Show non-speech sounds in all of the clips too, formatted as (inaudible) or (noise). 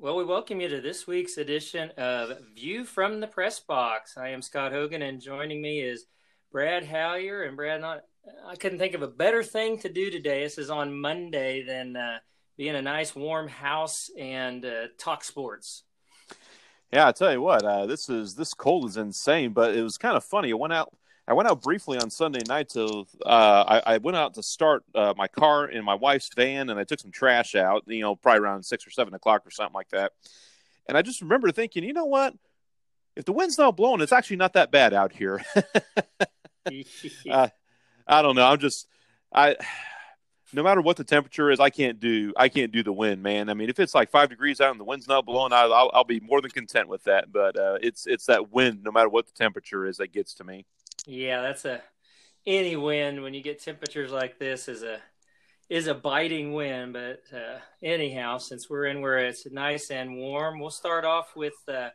Well, we welcome you to this week's edition of View from the Press Box. I am Scott Hogan, and joining me is Brad Hallier. And Brad, not, I couldn't think of a better thing to do today. This is on Monday than uh, be in a nice warm house and uh, talk sports. Yeah, I tell you what, uh, this is this cold is insane. But it was kind of funny. I went out I went out briefly on Sunday night to. Uh, I, I, went out to start uh, my car in my wife's van, and I took some trash out. You know, probably around six or seven o'clock or something like that. And I just remember thinking, you know what? If the wind's not blowing, it's actually not that bad out here. (laughs) uh, I don't know. I'm just I. No matter what the temperature is, I can't do I can't do the wind, man. I mean, if it's like five degrees out and the wind's not blowing, I'll I'll, I'll be more than content with that. But uh, it's it's that wind, no matter what the temperature is, that gets to me. Yeah, that's a any wind when you get temperatures like this is a is a biting wind. But uh, anyhow, since we're in where it's nice and warm, we'll start off with uh,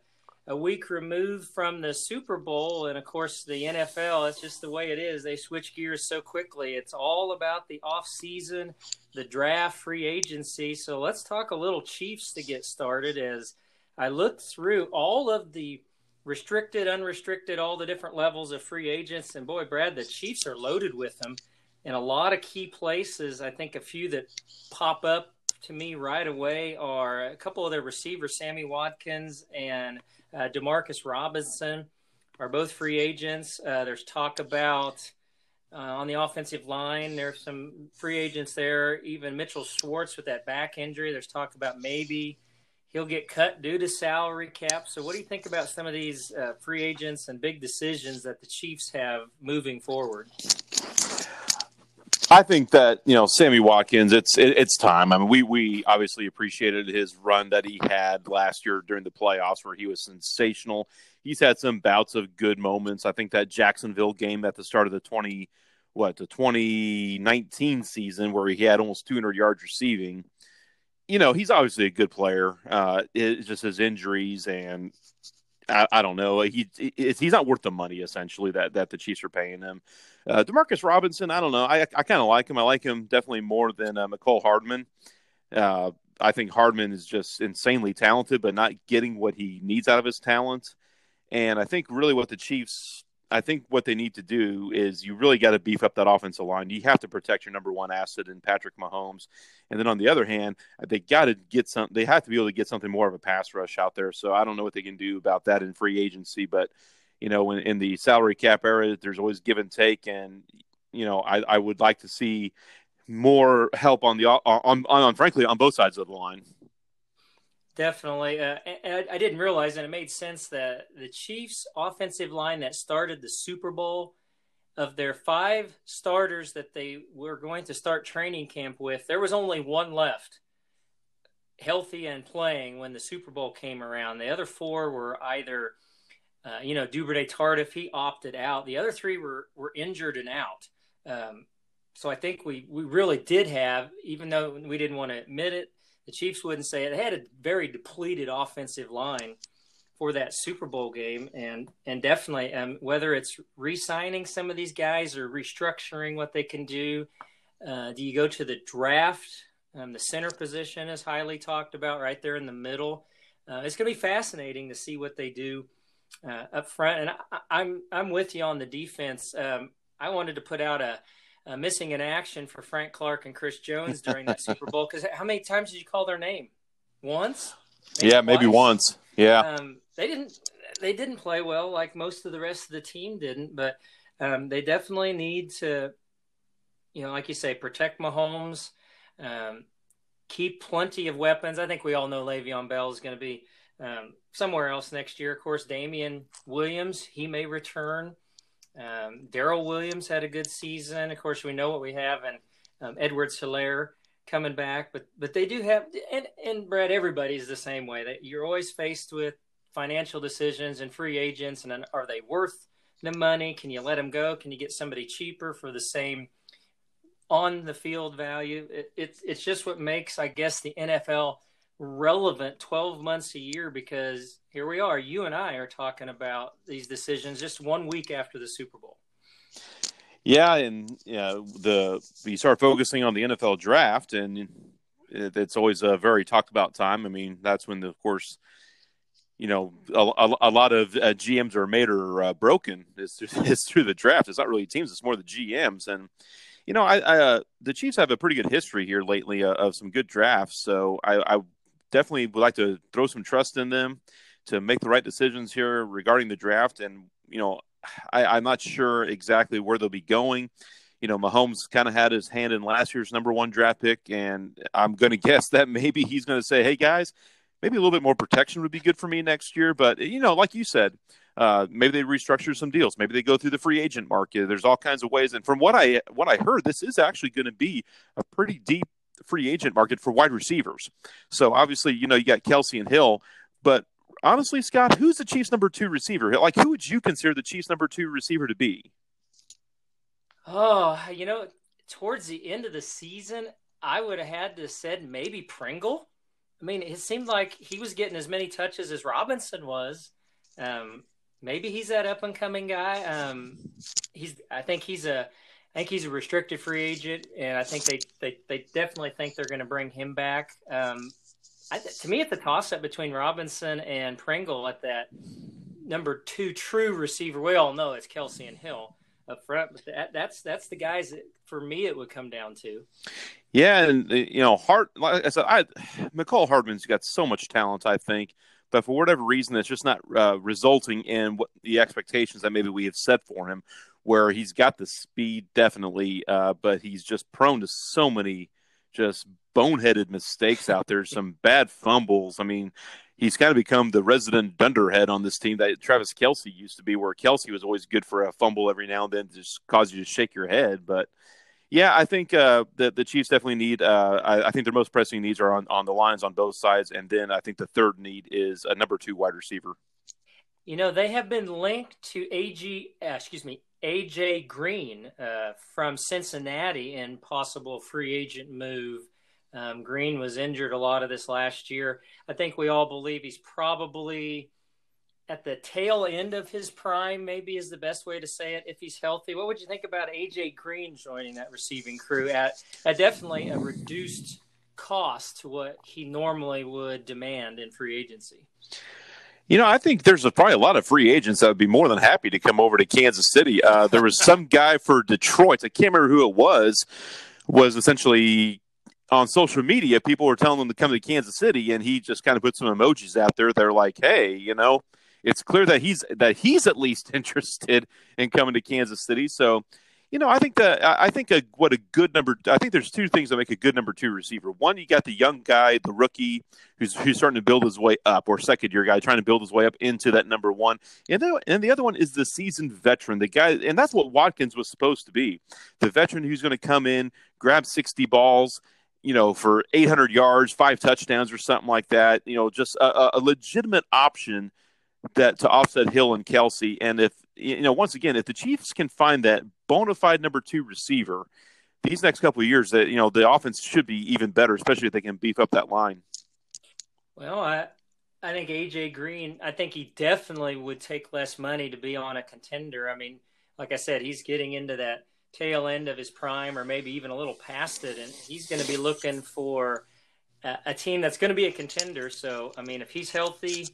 a week removed from the Super Bowl, and of course the NFL. It's just the way it is. They switch gears so quickly. It's all about the off season, the draft, free agency. So let's talk a little Chiefs to get started. As I looked through all of the restricted, unrestricted, all the different levels of free agents. And boy, Brad, the Chiefs are loaded with them in a lot of key places. I think a few that pop up to me right away are a couple of their receivers, Sammy Watkins and uh, Demarcus Robinson, are both free agents. Uh, there's talk about uh, on the offensive line, there's some free agents there. Even Mitchell Schwartz with that back injury. There's talk about maybe he'll get cut due to salary cap. So, what do you think about some of these uh, free agents and big decisions that the Chiefs have moving forward? I think that you know Sammy Watkins. It's it, it's time. I mean, we we obviously appreciated his run that he had last year during the playoffs, where he was sensational. He's had some bouts of good moments. I think that Jacksonville game at the start of the twenty what the twenty nineteen season, where he had almost two hundred yards receiving you know, he's obviously a good player. Uh, it's just his injuries and I, I, don't know. He he's not worth the money essentially that that the Chiefs are paying him. Uh, Demarcus Robinson, I don't know. I I kind of like him. I like him definitely more than uh, Mecole Hardman. Uh, I think Hardman is just insanely talented, but not getting what he needs out of his talent. And I think really what the Chiefs I think what they need to do is you really got to beef up that offensive line. You have to protect your number one asset in Patrick Mahomes, and then on the other hand, they got to get some. They have to be able to get something more of a pass rush out there. So I don't know what they can do about that in free agency, but you know, in, in the salary cap era, there's always give and take, and you know, I, I would like to see more help on the on, on, on frankly on both sides of the line. Definitely. Uh, and I, didn't realize, and it made sense that the Chiefs' offensive line that started the Super Bowl, of their five starters that they were going to start training camp with, there was only one left healthy and playing when the Super Bowl came around. The other four were either, uh, you know, Duvernay Tardif, he opted out. The other three were, were injured and out. Um, so I think we, we really did have, even though we didn't want to admit it, the Chiefs wouldn't say it. They had a very depleted offensive line for that Super Bowl game, and and definitely um, whether it's re-signing some of these guys or restructuring what they can do. Uh, do you go to the draft? Um, the center position is highly talked about right there in the middle. Uh, it's going to be fascinating to see what they do uh, up front. And I, I'm I'm with you on the defense. Um, I wanted to put out a uh, missing in action for Frank Clark and Chris Jones during that Super Bowl. Because how many times did you call their name? Once? Maybe yeah, maybe once. Yeah. Um, they didn't. They didn't play well, like most of the rest of the team didn't. But um, they definitely need to, you know, like you say, protect Mahomes. Um, keep plenty of weapons. I think we all know Le'Veon Bell is going to be um, somewhere else next year. Of course, Damien Williams, he may return. Um, Darrel Williams had a good season. Of course, we know what we have, and um, Edwards-Helaire coming back. But but they do have, and and Brad, everybody's the same way. That you're always faced with financial decisions and free agents, and are they worth the money? Can you let them go? Can you get somebody cheaper for the same on the field value? It, it's it's just what makes, I guess, the NFL relevant 12 months a year because here we are you and i are talking about these decisions just one week after the super bowl yeah and yeah the you start focusing on the nfl draft and it's always a very talked about time. I mean, that's when, the, of course, you know, a, a, a lot of uh, GMs are made or uh, broken. It's, (laughs) through the draft. It's not really teams. It's more the GMs. And you know, I, I uh, the Chiefs have a pretty good history here lately uh, of some good drafts. So I, I definitely would like to throw some trust in them to make the right decisions here regarding the draft. And you know, I, am not sure exactly where they'll be going. You know, Mahomes kind of had his hand in last year's number one draft pick, and I'm going (laughs) to guess that maybe he's going to say, "Hey guys, maybe a little bit more protection would be good for me next year." But you know, like you said, uh, maybe they restructure some deals. Maybe they go through the free agent market. There's all kinds of ways. And from what I what I heard, this is actually going to be a pretty deep free agent market for wide receivers. So obviously, you know, you got Kelce and Hill, but honestly, Scott, who's the Chiefs' number two receiver? Like, who would you consider the Chiefs' number two receiver to be? Oh, you know, towards the end of the season, I would have had to said maybe Pringle. I mean, it seemed like he was getting as many touches as Robinson was. Um, maybe he's that up and coming guy. Um, he's I think he's a I think he's a restricted free agent, and I think they they, they definitely think they're going to bring him back. Um, I, to me, it's a toss up between Robinson and Pringle at that number two true receiver. We all know it's Kelce and Hill up front, but that, that's that's the guys that for me it would come down to. Yeah, and you know, Hart. Like I said, I Mecole Hardman's got so much talent. I think but for whatever reason, it's just not uh, resulting in what the expectations that maybe we have set for him. Where he's got the speed, definitely, uh, but he's just prone to so many just boneheaded mistakes out there, some (laughs) bad fumbles. I mean, he's kind of become the resident dunderhead on this team that Travis Kelce used to be, where Kelce was always good for a fumble every now and then to just cause you to shake your head. But yeah, I think uh, the the Chiefs definitely need. Uh, I, I, think their most pressing needs are on, on the lines on both sides, and then I think the third need is a number two wide receiver. You know, they have been linked to AG. Uh, excuse me, AJ Green uh, from Cincinnati in possible free agent move. Um, Green was injured a lot of this last year. I think we all believe he's probably at the tail end of his prime, maybe is the best way to say it. If he's healthy, what would you think about AJ Green joining that receiving crew at, at definitely a reduced cost to what he normally would demand in free agency? You know, I think there's a, probably a lot of free agents that would be more than happy to come over to Kansas City. Uh, there was some guy for Detroit. I can't remember who it was. Was essentially on social media. People were telling him to come to Kansas City, and he just kind of put some emojis out there. They're like, "Hey, you know, it's clear that he's that he's at least (laughs) interested in coming to Kansas City. So, you know, I think that I think a, what a good number. I think there's two things that make a good number two receiver. One, you got the young guy, the rookie, who's who's starting to build his way up, or second year guy trying to build his way up into that number one. And then, and the other one is the seasoned veteran, the guy, and that's what Watkins was supposed to be, the veteran who's going to come in, grab 60 balls, you know, for 800 yards, five touchdowns, or something like that. You know, just a, a legitimate option that to offset Hill and Kelce. And if you know, once again, if the Chiefs can find that bona fide number two receiver, these next couple of years, that you know, the offense should be even better, especially if they can beef up that line. Well, I I think AJ Green, I think he definitely would take less money to be on a contender. I mean, like I said, he's getting into that tail end of his prime, or maybe even a little past it, and he's going to be looking for a, a team that's going to be a contender. So, I mean, if he's healthy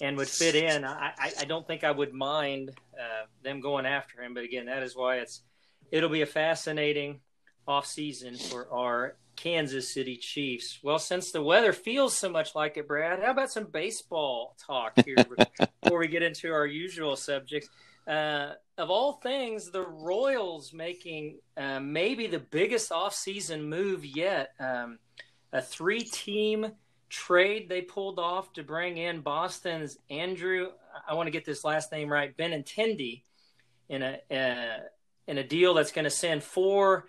and would fit in, I, I, don't think I would mind uh, them going after him. But again, that is why it's it'll be a fascinating off season for our Kansas City Chiefs. Well, since the weather feels so much like it, Brad, how about some baseball talk here (laughs) before we get into our usual subjects? Uh, of all things, the Royals making uh, maybe the biggest off-season move yet. Um, a three-team trade they pulled off to bring in Boston's Andrew. I want to get this last name right, Benintendi, in a uh, in a deal that's going to send four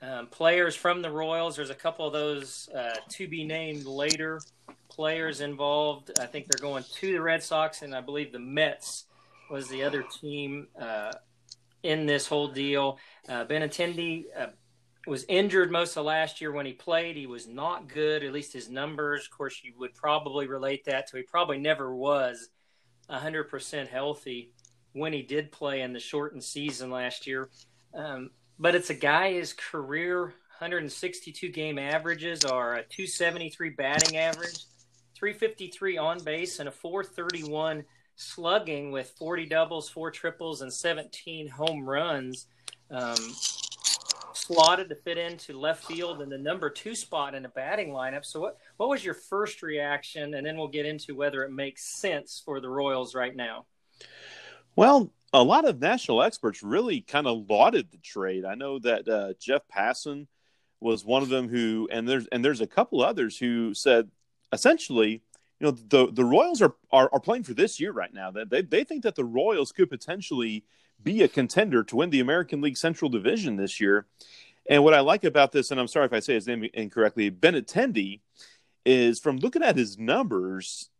um, players from the Royals. There's a couple of those uh, to be named later players involved. I think they're going to the Red Sox, and I believe the Mets was the other team uh, in this whole deal. Uh, Benintendi uh, was injured most of last year when he played. He was not good, at least his numbers. Of course, you would probably relate that to he probably never was 100% healthy when he did play in the shortened season last year. Um, but it's a guy his career 162 game averages are a 273 batting average, 353 on base, and a 431 slugging with 40 doubles, four triples, and 17 home runs. Um, slotted to fit into left field in the number two spot in the batting lineup. So, what what was your first reaction? And then we'll get into whether it makes sense for the Royals right now. Well, a lot of national experts really kind of lauded the trade. I know that uh, Jeff Passan was one of them who, and there's and there's a couple others who said essentially, you know, the the Royals are are, are playing for this year right now. That they they think that the Royals could potentially be a contender to win the American League Central Division this year. And what I like about this, and I'm sorry if I say his name incorrectly, Benintendi, is from looking at his numbers.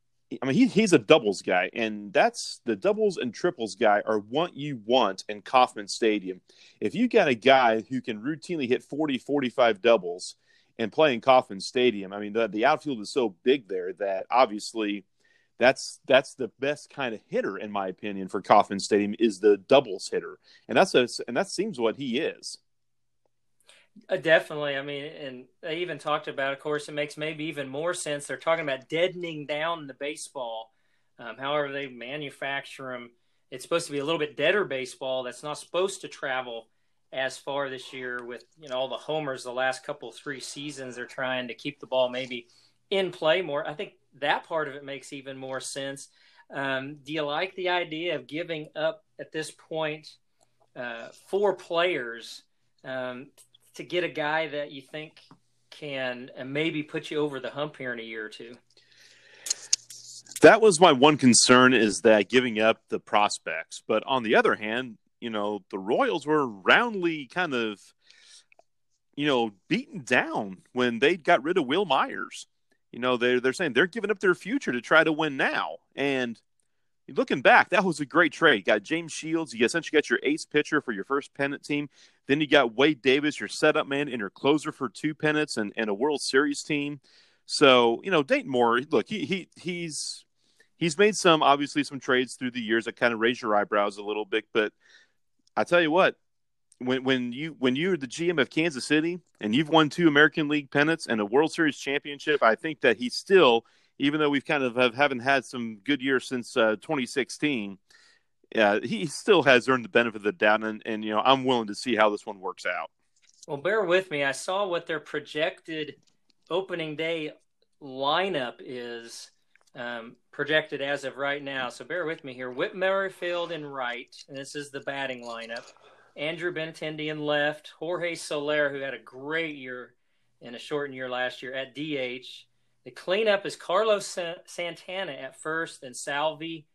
I mean, he, he's a doubles guy, and that's the doubles and triples guy are what you want in Kauffman Stadium. If you got a guy who can routinely hit 40, 45 doubles and play in Kauffman Stadium, I mean, the, the outfield is so big there that obviously – that's that's the best kind of hitter in my opinion for Kauffman Stadium is the doubles hitter, and that's a, and that seems what he is. Uh, definitely, I mean, and they even talked about, of course, it makes maybe even more sense. They're talking about deadening down the baseball. Um, however, they manufacture them. It's supposed to be a little bit deader baseball that's not supposed to travel as far this year with you know all the homers the last couple three seasons. They're trying to keep the ball maybe in play more. I think that part of it makes even more sense. Um, do you like the idea of giving up at this point uh, four players um, to get a guy that you think can uh, maybe put you over the hump here in a year or two? That was my one concern is that giving up the prospects. But on the other hand, you know, the Royals were roundly kind of, you know, beaten down when they got rid of Wil Myers you know they're they're saying they're giving up their future to try to win now. And looking back, that was a great trade. You Got James Shields, you essentially got your ace pitcher for your first pennant team. Then you got Wade Davis, your setup man, and your closer for two pennants and, and a World Series team. So you know Dayton Moore, look, he he he's he's made some obviously some trades through the years that kind of raise your eyebrows a little bit, but I tell you what, when when you when you're the GM of Kansas City and you've won two American League pennants and a World Series championship, I think that he still, even though we've kind of have, haven't had some good years since uh, 2016, uh, he still has earned the benefit of the doubt, and, and you know I'm willing to see how this one works out. Well, bear with me. I saw what their projected opening day lineup is um, projected as of right now. So bear with me here. Whit Merrifield in right, and this is the batting lineup. Andrew Benintendi in left, Jorge Soler, who had a great year in a shortened year last year at DH. The cleanup is Carlos Santana at first, and Salvy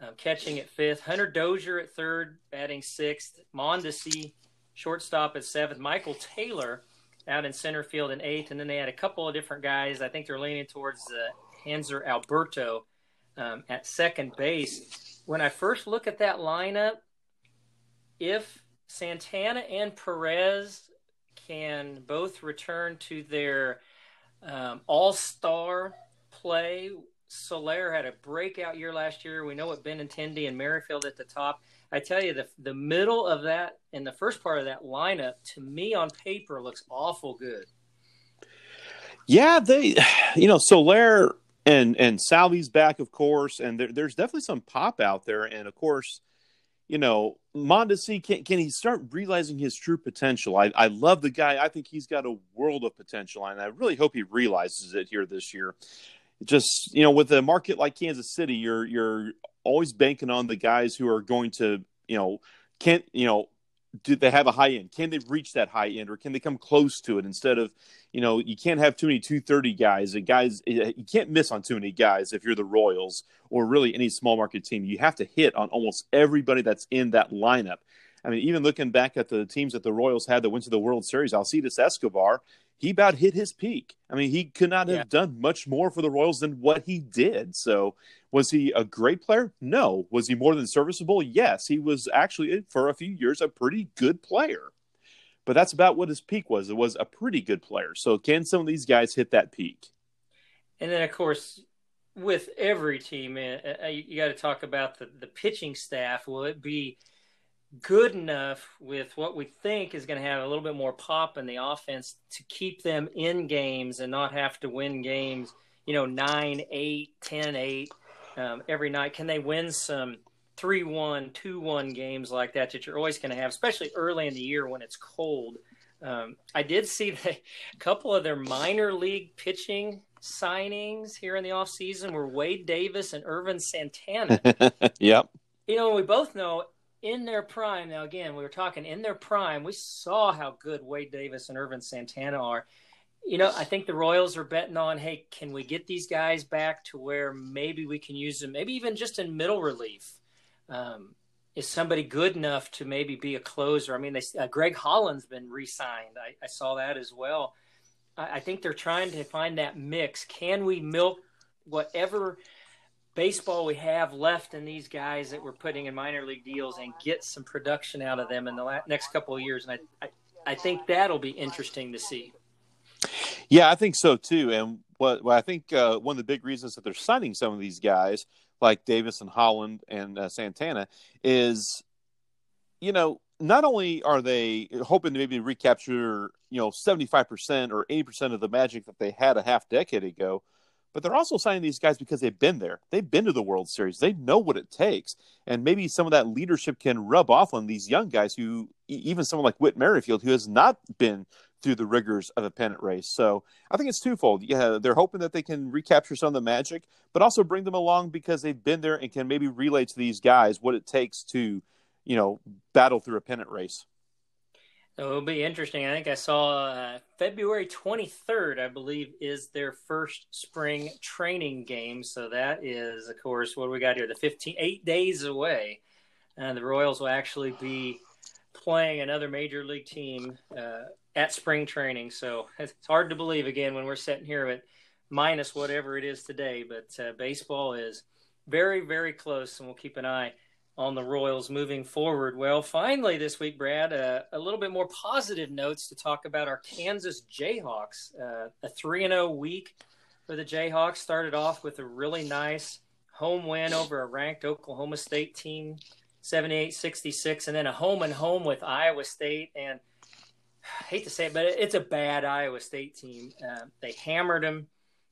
um, catching at fifth. Hunter Dozier at third, batting sixth. Mondesi, shortstop at seventh. Michael Taylor out in center field in eighth. And then they had a couple of different guys. I think they're leaning towards uh, Hanser Alberto um, at second base. When I first look at that lineup, if Santana and Perez can both return to their um, all star play. Soler had a breakout year last year. We know what Benintendi and Merrifield at the top. I tell you, the the middle of that and the first part of that lineup, to me on paper, looks awful good. Yeah, they, (sighs) you know, Soler and and Salvy's back, of course, and there, there's definitely some pop out there, and of course, you know, Mondesi, can, can he start realizing his true potential? I, I love the guy. I think he's got a world of potential, and I really hope he realizes it here this year. Just you know, with a market like Kansas City, you're you're always banking on the guys who are going to you know can't you know do they have a high end? Can they reach that high end, or can they come close to it? Instead of, you know, you can't have too many two thirty guys. And guys, uh, you can't miss on too many guys if you're the Royals or really any small market team. You have to hit on almost everybody that's in that lineup. I mean, even looking back at the teams that the Royals had that went to the World Series, Alcides Escobar, he about hit his peak. I mean, he could not have yeah. done much more for the Royals than what he did. So, was he a great player? No. Was he more than serviceable? Yes. He was actually, for a few years, a pretty good player. But that's about what his peak was. It was a pretty good player. So, can some of these guys hit that peak? And then, of course, with every team, uh, uh, you got to talk about the, the pitching staff. Will it be good enough with what we think is going to have a little bit more pop in the offense to keep them in games and not have to win games, you know, 9, 8, 10, 8 um, every night? Can they win some 3 1, 2 1 games like that that you're always going to have, especially early in the year when it's cold? Um, I did see (laughs) a couple of their minor league pitching signings here in the offseason were Wade Davis and Ervin Santana. (laughs) yep. You know, we both know in their prime. Now, again, we were talking in their prime. We saw how good Wade Davis and Ervin Santana are. You know, I think the Royals are betting on, hey, can we get these guys back to where maybe we can use them, maybe even just in middle relief? Um, is somebody good enough to maybe be a closer? I mean, they, uh, Greg Holland's been re-signed. I, I saw that as well. I, I think they're trying to find that mix. Can we milk whatever – baseball we have left in these guys that we're putting in minor league deals and get some production out of them in the next couple of years. And I, I, I think that'll be interesting to see. Yeah, I think so too. And what, what I think uh, one of the big reasons that they're signing some of these guys like Davis and Holland and uh, Santana is, you know, not only are they hoping to maybe recapture, you know, 75% or 80% of the magic that they had a half decade ago, but they're also signing these guys because they've been there. They've been to the World Series. They know what it takes. And maybe some of that leadership can rub off on these young guys who, even someone like Whit Merrifield, who has not been through the rigors of a pennant race. So I think it's twofold. Yeah, they're hoping that they can recapture some of the magic, but also bring them along because they've been there and can maybe relay to these guys what it takes to, you know, battle through a pennant race. It'll be interesting. I think I saw uh, February 23rd, I believe, is their first spring training game. So that is, of course, what we got here, the 15, eight days away. And the Royals will actually be playing another major league team uh, at spring training. So (laughs) it's hard to believe again when we're sitting here at minus whatever it is today. But uh, baseball is very, very close, and we'll keep an eye on the Royals moving forward. Well, finally this week, Brad, uh, a little bit more positive notes to talk about our Kansas Jayhawks. Uh, a 3 0 week for the Jayhawks started off with a really nice home win over a ranked Oklahoma State team, 78 66, and then a home and home with Iowa State. And I hate to say it, but it's a bad Iowa State team. Uh, they hammered them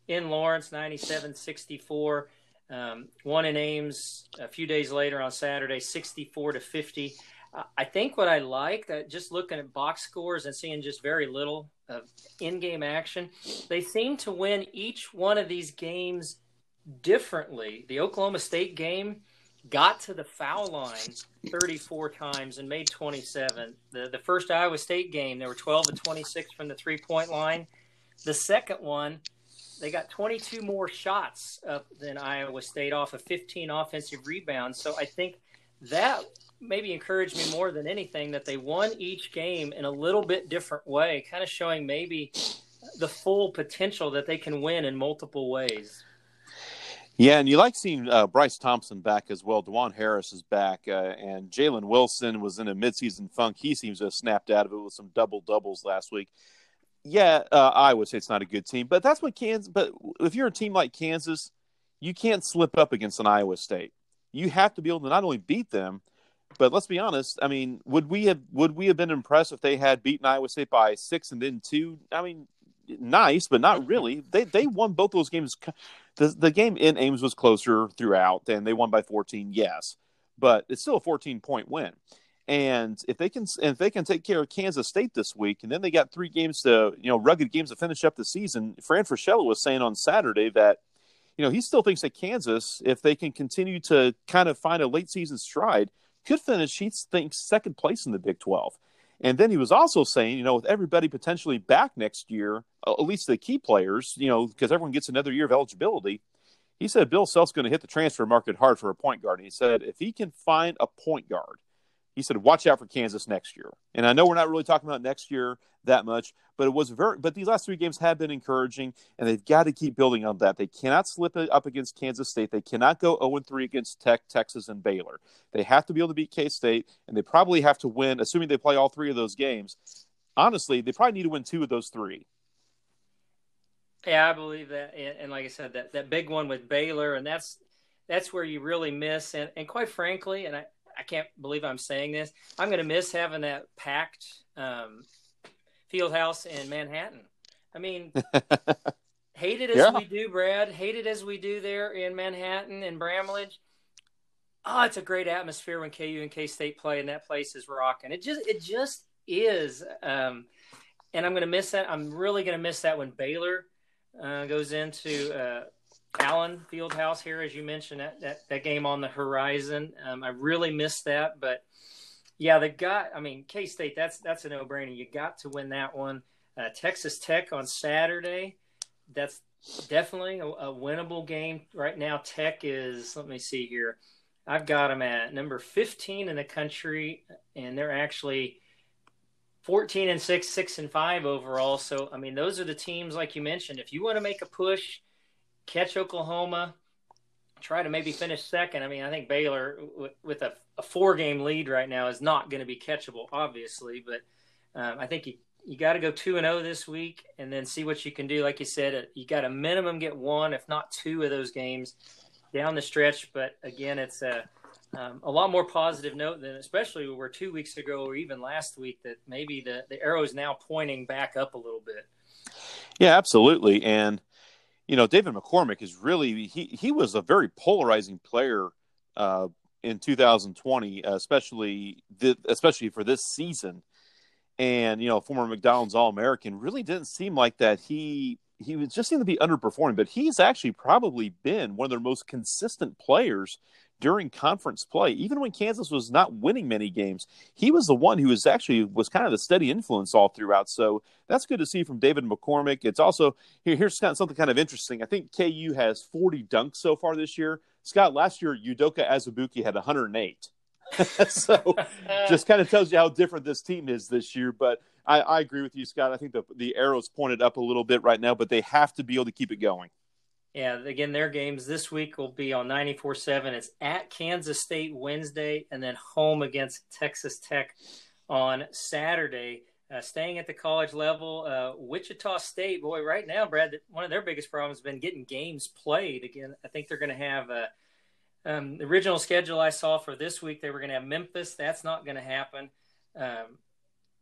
in Lawrence 97 64 um, one in Ames a few days later on Saturday, 64 to 50. Uh, I think what I like that just looking at box scores and seeing just very little of in-game action, they seem to win each one of these games differently. The Oklahoma State game got to the foul line 34 times and made 27. The the first Iowa State game, there were 12 to 26 from the three-point line. The second one, they got 22 more shots than Iowa State off of 15 offensive rebounds. So I think that maybe encouraged me more than anything that they won each game in a little bit different way, kind of showing maybe the full potential that they can win in multiple ways. Yeah, and you like seeing uh, Bryce Thompson back as well. Dajuan Harris is back, uh, and Jalen Wilson was in a midseason funk. He seems to have snapped out of it with some double doubles last week yeah, uh, I would say it's not a good team, but that's what Kansas. But if you're a team like Kansas, you can't slip up against an Iowa State. You have to be able to not only beat them, but let's be honest. I mean, would we have would we have been impressed if they had beaten Iowa State by six and then two? I mean, nice, but not really. They they won both those games. The the game in Ames was closer throughout, and they won by 14. Yes, but it's still a 14 point win. And if they can, if they can take care of Kansas State this week, and then they got three games to, you know, rugged games to finish up the season. Fran Fraschilla was saying on Saturday that, you know, he still thinks that Kansas, if they can continue to kind of find a late season stride, could finish. He thinks second place in the Big Twelve. And then he was also saying, you know, with everybody potentially back next year, at least the key players, you know, because everyone gets another year of eligibility. He said Bill Self's going to hit the transfer market hard for a point guard. And he said if he can find a point guard he said, "Watch out for Kansas next year." And I know we're not really talking about next year that much, but it was very. But these last three games have been encouraging, and they've got to keep building on that. They cannot slip up against Kansas State. They cannot go oh zero three against Tech, Texas, and Baylor. They have to be able to beat K State, and they probably have to win, assuming they play all three of those games. Honestly, they probably need to win two of those three. Yeah, I believe that, and like I said, that that big one with Baylor, and that's that's where you really miss. And and quite frankly, and I I can't believe I'm saying this. I'm going to miss having that packed um, field house in Manhattan. I mean, (laughs) hate it as yeah. we do, Brad. Hate it as we do there in Manhattan and Bramlage. Oh, it's a great atmosphere when KU and K State play, and that place is rocking. It just, it just is. Um, and I'm going to miss that. I'm really going to miss that when Baylor uh, goes into uh, Allen Fieldhouse here, as you mentioned, that, that, that game on the horizon. Um, I really missed that, but yeah, the guy. I mean, K State. That's that's a no brainer. You got to win that one. Uh, Texas Tech on Saturday. That's definitely a, a, winnable game right now. Tech is. Let me see here. I've got them at number 15 in the country, and they're actually 14 and 6, 6 and 5 overall. So, I mean, those are the teams, like you mentioned. If you want to make a push, catch Oklahoma, try to maybe finish second. I mean, I think Baylor, with a, a four game lead right now, is not going to be catchable, obviously. But um, I think you, you got to go 2 and 0 this week and then see what you can do. Like you said, uh, you got to minimum get one, if not two of those games down the stretch. But again, it's a um, a lot more positive note than especially where two weeks ago or even last week that maybe the, the arrow is now pointing back up a little bit. Yeah, absolutely. And, you know, David McCormack is really, he, he was a very polarizing player uh, in 2020, especially, the, especially for this season. And, you know, former McDonald's All American really didn't seem like that he he was just seemed to be underperforming, but he's actually probably been one of their most consistent players during conference play, even when Kansas was not winning many games, he was the one who was actually was kind of the steady influence all throughout. So that's good to see from David McCormack. It's also here, here's kind of something kind of interesting. I think KU has 40 dunks so far this year. Scott, last year Udoka Azubuike had 108. (laughs) so (laughs) just kind of tells you how different this team is this year. But I, I agree with you, Scott. I think the the arrow's pointed up a little bit right now, but they have to be able to keep it going. Yeah, again, their games this week will be on 94 7. It's at Kansas State Wednesday and then home against Texas Tech on Saturday. Uh, staying at the college level, uh, Wichita State, boy, right now, Brad, one of their biggest problems has been getting games played. Again, I think they're going to have uh, um, the original schedule I saw for this week, they were going to have Memphis. That's not going to happen. Um,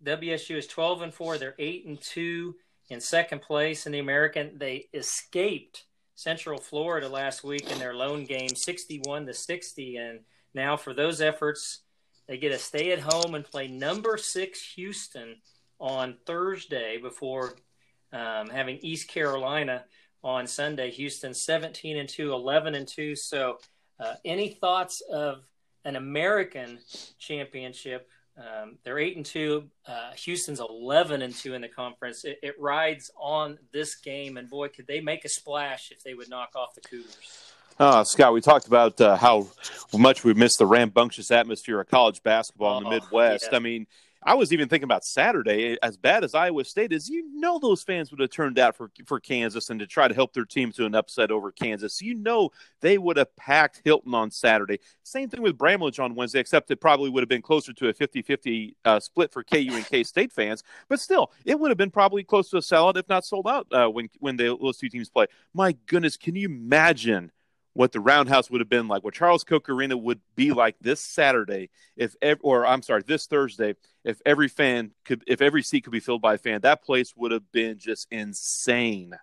WSU is 12 and 4. They're 8 and 2 in second place in the American. They escaped Central Florida last week in their lone game, 61 to 60. And now for those efforts, they get a stay at home and play number six Houston on Thursday before um, having East Carolina on Sunday. Houston 17 and 2, 11 and 2. So, uh, any thoughts of an American championship um, they're eight and two. Uh, Houston's eleven and two in the conference. It, it, rides on this game, and boy, could they make a splash if they would knock off the Cougars. Uh, Scott, we talked about uh, how much we missed the rambunctious atmosphere of college basketball in the oh, Midwest. Yeah. I mean, I was even thinking about Saturday. As bad as Iowa State is, you know those fans would have turned out for for Kansas and to try to help their team to an upset over Kansas. You know they would have packed Hilton on Saturday. Same thing with Bramlage on Wednesday, except it probably would have been closer to a 50-50 uh, split for KU and K State fans. But still, it would have been probably close to a sellout, if not sold out, uh, when when they, those two teams play. My goodness, can you imagine? What the roundhouse would have been like, what Charles Koch Arena would be like this Saturday, if ev- or I'm sorry, this Thursday, if every fan could, if every seat could be filled by a fan, that place would have been just insane.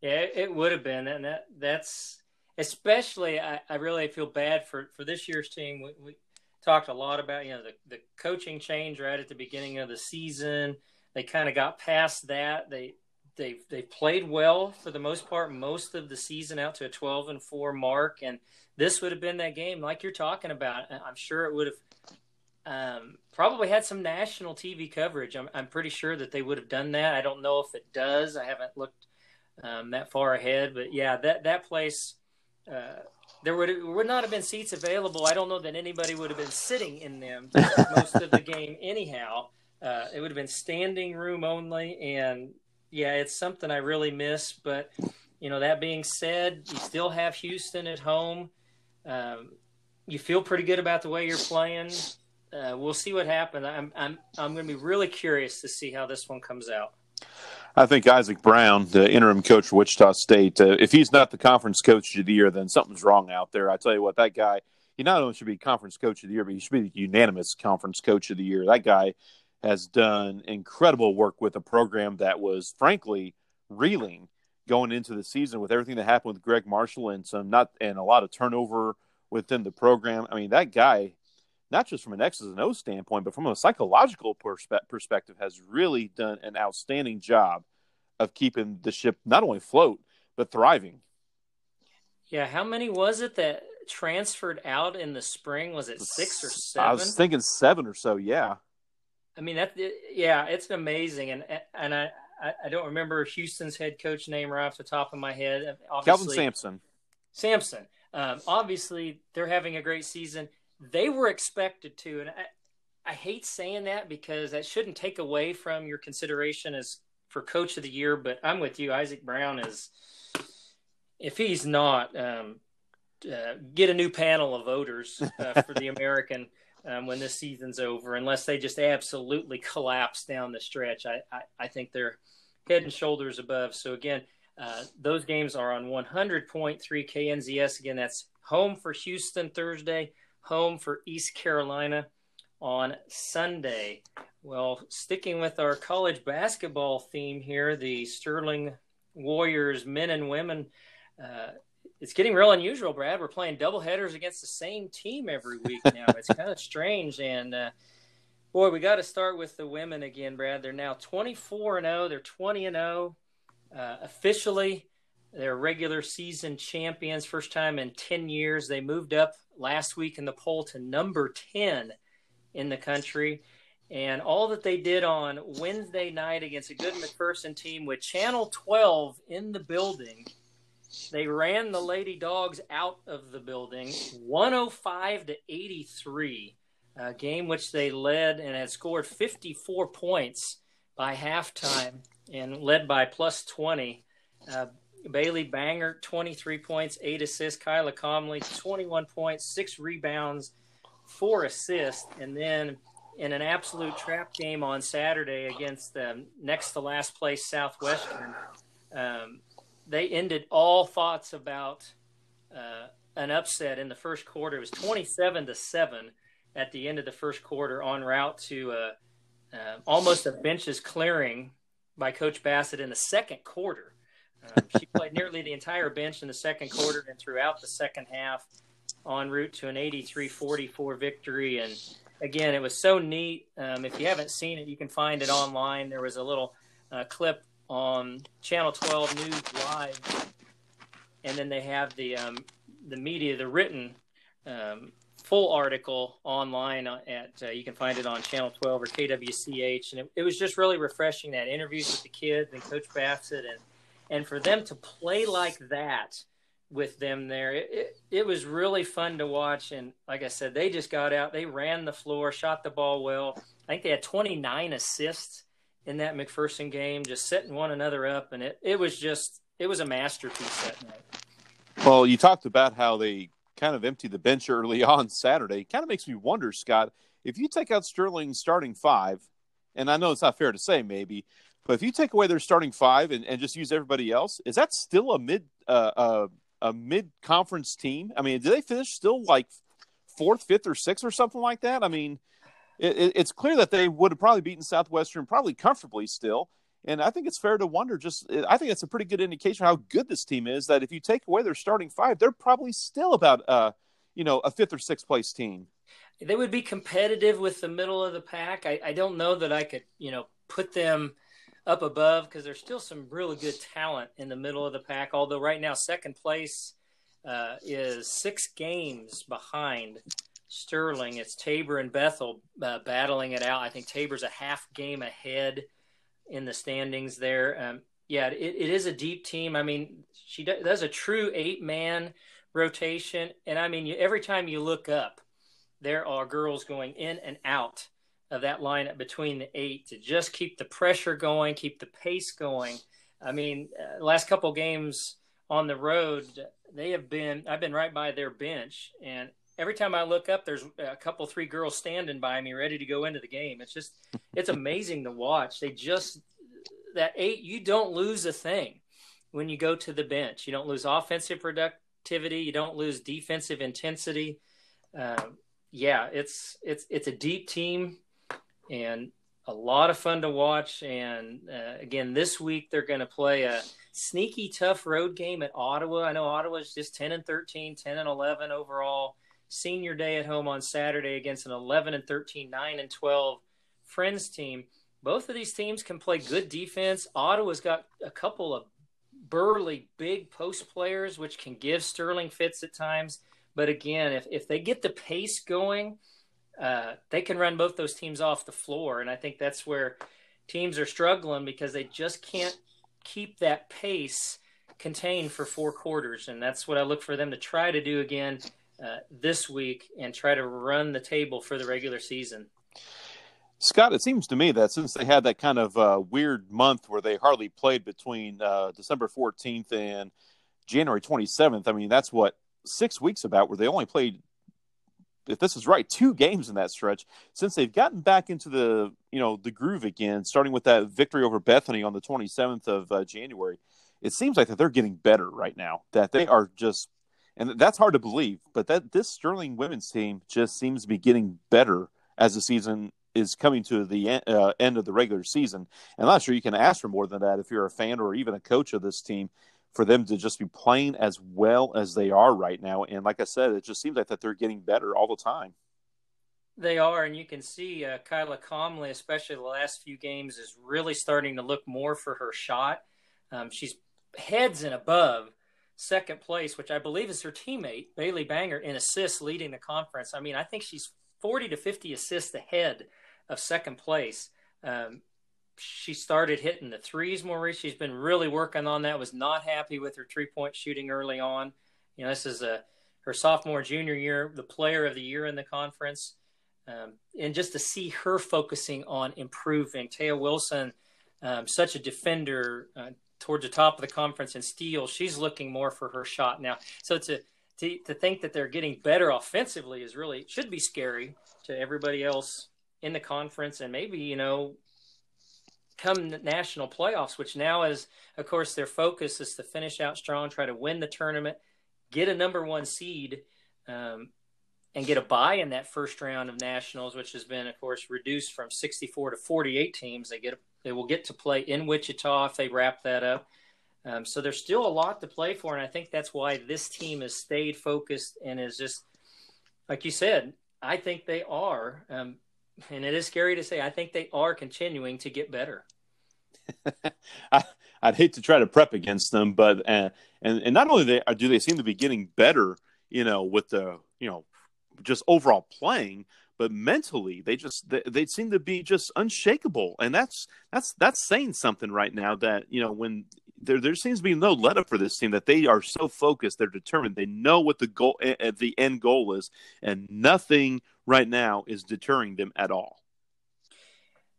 Yeah, it would have been, and that that's especially. I, I really feel bad for for this year's team. We, we talked a lot about you know the the coaching change right at the beginning of the season. They kind of got past that. They they've they've played well for the most part most of the season out to a 12 and 4 mark. And this would have been that game like you're talking about. I'm sure it would have um, probably had some national tv coverage. I'm, I'm pretty sure that they would have done that. I don't know if it does. I haven't looked um, that far ahead. But yeah that that place uh, there would would not have been seats available. I don't know that anybody would have been sitting in them most of the (laughs) game anyhow. Uh, it would have been standing room only. And yeah, it's something I really miss. But you know, that being said, you still have Houston at home. Um, you feel pretty good about the way you're playing. Uh, we'll see what happens. I'm I'm I'm going to be really curious to see how this one comes out. I think Isaac Brown, the interim coach for Wichita State, uh, if he's not the conference coach of the year, then something's wrong out there. I tell you what, that guy he not only should be conference coach of the year, but he should be the unanimous conference coach of the year. That guy has done incredible work with a program that was frankly reeling going into the season with everything that happened with Gregg Marshall and some not and a lot of turnover within the program. I mean, that guy, not just from an X's and O standpoint, but from a psychological perspe- perspective, has really done an outstanding job of keeping the ship not only float but thriving. Yeah, how many was it that transferred out in the spring? Was it six or seven? I was thinking seven or so. Yeah. I mean that. Yeah, it's amazing, and and I I don't remember Houston's head coach name right off the top of my head. Obviously, Kelvin Sampson. Sampson. Um, obviously, they're having a great season. They were expected to, and I, I hate saying that because that shouldn't take away from your consideration as for coach of the year. But I'm with you. Isaac Brown is if he's not, um, uh, get a new panel of voters uh, for the (laughs) American um, when this season's over, unless they just absolutely (laughs) collapse down the stretch. I, I, I think they're head and shoulders above. So, again, uh, those games are on 100.3 KNZS. Again, that's home for Houston Thursday, home for East Carolina on Sunday. Well, sticking with our college basketball theme here, the Sterling Warriors men and women uh, it's getting real unusual, Brad. We're playing double headers against the same team every week now. it's kind of (laughs) strange. And uh, boy, we got to start with the women again, Brad. They're now 24 and 0. They're 20 and 0 uh, officially. They're regular season champions, first time in 10 years. They moved up last week in the poll to number 10 in the country. And all that they did on Wednesday night against a good McPherson team with Channel 12 in the building – they ran the Lady Dogs out of the building 105 to 83, a game which they led and had scored 54 points by halftime and led by plus 20. Uh, Bailey Banger, 23 points, 8 assists. Kyla Comley, 21 points, 6 rebounds, 4 assists. And then in an absolute trap game on Saturday against the next to last place Southwestern, um, they ended all thoughts about uh, an upset in the first quarter. It was 27 to 7 at the end of the first quarter en route to uh, uh, almost a benches clearing by Coach Bassett in the second quarter. Um, she (laughs) played nearly the entire bench in the second quarter and throughout the second half en route to an 83 44 victory. And again, it was so neat. Um, if you haven't seen it, you can find it online. There was a little uh, clip on Channel 12 News Live, and then they have the um, the media, the written um, full article online at uh, you can find it on Channel 12 or KWCH, and it, it, was just really refreshing that interviews with the kids and Coach Bassett, and and for them to play like that with them there, it, it, it was really fun to watch. And like I said, they just got out, they ran the floor, shot the ball well. I think they had 29 assists in that McPherson game, just setting one another up, and it, it was just it was a masterpiece that night. Well, you talked about how they kind of emptied the bench early (laughs) on Saturday. Kind of makes me wonder, Scott, if you take out Sterling's starting five, and I know it's not fair to say maybe, but if you take away their starting five and, and just use everybody else, is that still a mid uh, uh, a mid conference team? I mean, do they finish still like fourth, fifth, or sixth or something like that? I mean, it, it's clear that they would have probably beaten Southwestern probably comfortably still. And I think it's fair to wonder. Just, I think it's a pretty good indication how good this team is. That if you take away their starting five, they're probably still about, uh, you know, a fifth or sixth place team. They would be competitive with the middle of the pack. I, I don't know that I could, you know, put them up above because there's still some really good talent in the middle of the pack. Although right now, second place uh, is six games behind Sterling. It's Tabor and Bethel uh, battling it out. I think Tabor's a half game ahead in the standings there. Um, yeah, it, it is a deep team. I mean, she does a true eight man rotation. And I mean, you, every time you look up, there are girls going in and out of that lineup between the eight to just keep the pressure going, keep the pace going. I mean, uh, last couple games on the road, they have been, I've been right by their bench and every time I look up, there's a couple, three girls standing by me, ready to go into the game. It's just, it's amazing to watch. They just that eight, you don't lose a thing when you go to the bench. You don't lose offensive productivity. You don't lose defensive intensity. um, yeah, it's it's it's a deep team and a lot of fun to watch. And uh, again, this week they're going to play a sneaky tough road game at Ottawa. I know Ottawa's just 10 and 13, 10 and 11 overall. Senior day at home on Saturday against an 11 and 13, 9 and 12 Friends team. Both of these teams can play good defense. Ottawa's got a couple of burly, big post players, which can give Sterling fits at times. But again, if, if they get the pace going, uh, they can run both those teams off the floor. And I think that's where teams are struggling because they just can't keep that pace contained for four quarters. And that's what I look for them to try to do again uh, this week and try to run the table for the regular season. Scott, it seems to me that since they had that kind of uh, weird month where they hardly played between uh, December 14th and January 27th, I mean, that's what six weeks about where they only played, if this is right, two games in that stretch. Since they've gotten back into the, you know, the groove again, starting with that victory over Bethany on the 27th of uh, January, it seems like that they're getting better right now, that they are just, and that's hard to believe, but that this Sterling women's team just seems to be getting better as the season is coming to the uh, end of the regular season. And I'm not sure you can ask for more than that if you're a fan or even a coach of this team for them to just be playing as well as they are right now. And like I said, it just seems like that they're getting better all the time. They are, and you can see uh, Kyla Comley, especially the last few games, is really starting to look more for her shot. Um, she's heads and above second place, which I believe is her teammate Bailey Banger in assists, leading the conference. I mean, I think she's 40 to 50 assists ahead of second place. Um, she started hitting the threes more recently. She's been really working on that. Was not happy with her three point shooting early on. You know, this is a her sophomore junior year, the player of the year in the conference, um, and just to see her focusing on improving. Taya Wilson, um, such a defender uh, towards the top of the conference in steal. She's looking more for her shot now. So to to, to think that they're getting better offensively is really should be scary to everybody else in the conference and maybe you know come national playoffs which now is of course their focus is to finish out strong try to win the tournament get a number one seed um, and get a buy in that first round of nationals which has been of course reduced from 64 to 48 teams they get they will get to play in wichita if they wrap that up um, so there's still a lot to play for and i think that's why this team has stayed focused and is just like you said i think they are um, and it is scary to say. I think they are continuing to get better. (laughs) I, would hate to try to prep against them, but uh, and and not only they do they seem to be getting better, you know, with the you know just overall playing, but mentally they just they, they seem to be just unshakable, and that's that's that's saying something right now. That you know when there there seems to be no let up for this team that they are so focused, they're determined, they know what the goal at the end goal is, and nothing right now is deterring them at all.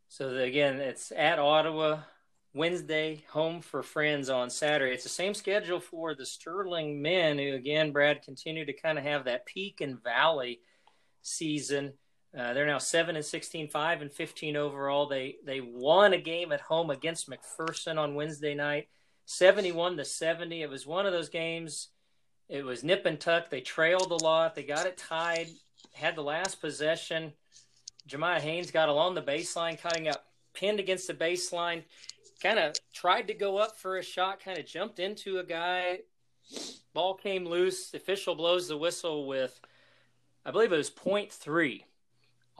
So again, it's at Ottawa Wednesday, home for friends on Saturday. It's the same schedule for the Sterling men, who again, Brad, continue to kind of have that peak and valley season. Uh, they're now seven and 16, five and 15 overall. They they won a game at home against McPherson on Wednesday night, 71 to 70. It was one of those games. It was nip and tuck. They trailed a lot. They got it tied had the last possession. Jemiah Haynes got along the baseline, cutting up, pinned against the baseline, kind of tried to go up for a shot, kind of jumped into a guy. Ball came loose. The official blows the whistle with, I believe it was point three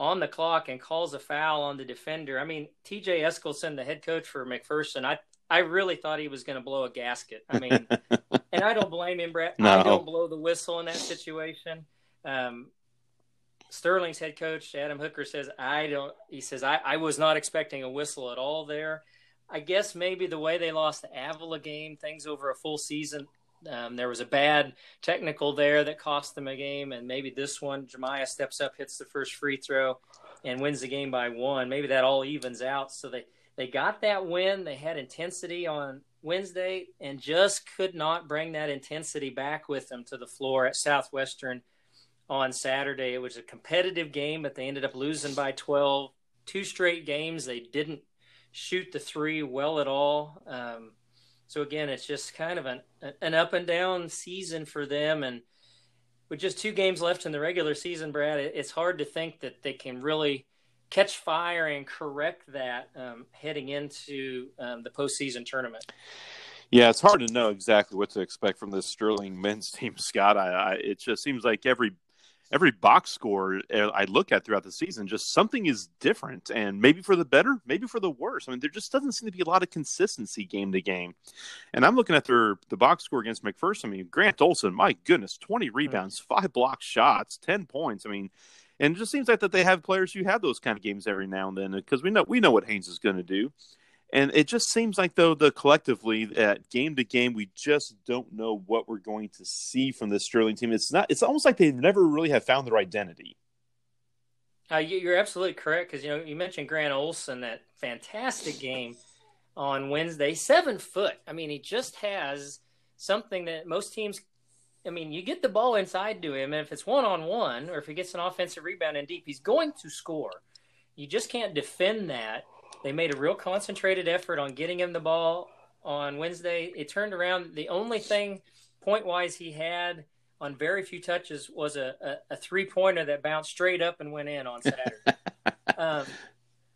on the clock and calls a foul on the defender. I mean, TJ Eskelson, the head coach for McPherson, I, I really thought he was going to blow a gasket. I mean, (laughs) and I don't blame him, Brett. No. I don't blow the whistle in that situation. Um, Sterling's head coach Adam Hooker says I don't. He says I, I was not expecting a whistle at all there. I guess maybe the way they lost the Avila game, things over a full season, um, there was a bad technical there that cost them a game, and maybe this one, Jemiah steps up, hits the first free throw, and wins the game by one. Maybe that all evens out. So they they got that win. They had intensity on Wednesday, and just could not bring that intensity back with them to the floor at Southwestern on Saturday. It was a competitive game, but they ended up losing by 12. Two straight games, they didn't shoot the three well at all. Um, so again, it's just kind of an an up and down season for them, and with just two games left in the regular season, Brad, it's hard to think that they can really catch fire and correct that um, heading into um, the postseason tournament. Yeah, it's hard to know exactly what to expect from this Sterling men's team, Scott. I, I, it just seems like every every box score uh, I look at throughout the season, just something is different, and maybe for the better, maybe for the worse. I mean, there just doesn't seem to be a lot of consistency game to game. And I'm looking at their the box score against McPherson. I mean, Grant Olson, my goodness, 20 rebounds, five block shots, 10 points. I mean, and it just seems like that they have players who have those kind of games every now and then because we know we know what Haynes is going to do. And it just seems like though the collectively at game to game we just don't know what we're going to see from this Sterling team. It's not. It's almost like they never really have found their identity. Uh, you're absolutely correct because you know you mentioned Grant Olson that fantastic game on Wednesday. Seven foot. I mean, he just has something that most teams. I mean, you get the ball inside to him, and if it's one on one, or if he gets an offensive rebound in deep, he's going to score. You just can't defend that they made a real concentrated effort on getting him the ball on Wednesday. It turned around. The only thing point wise he had on very few touches was a, a, a three pointer that bounced straight up and went in on Saturday. (laughs) um,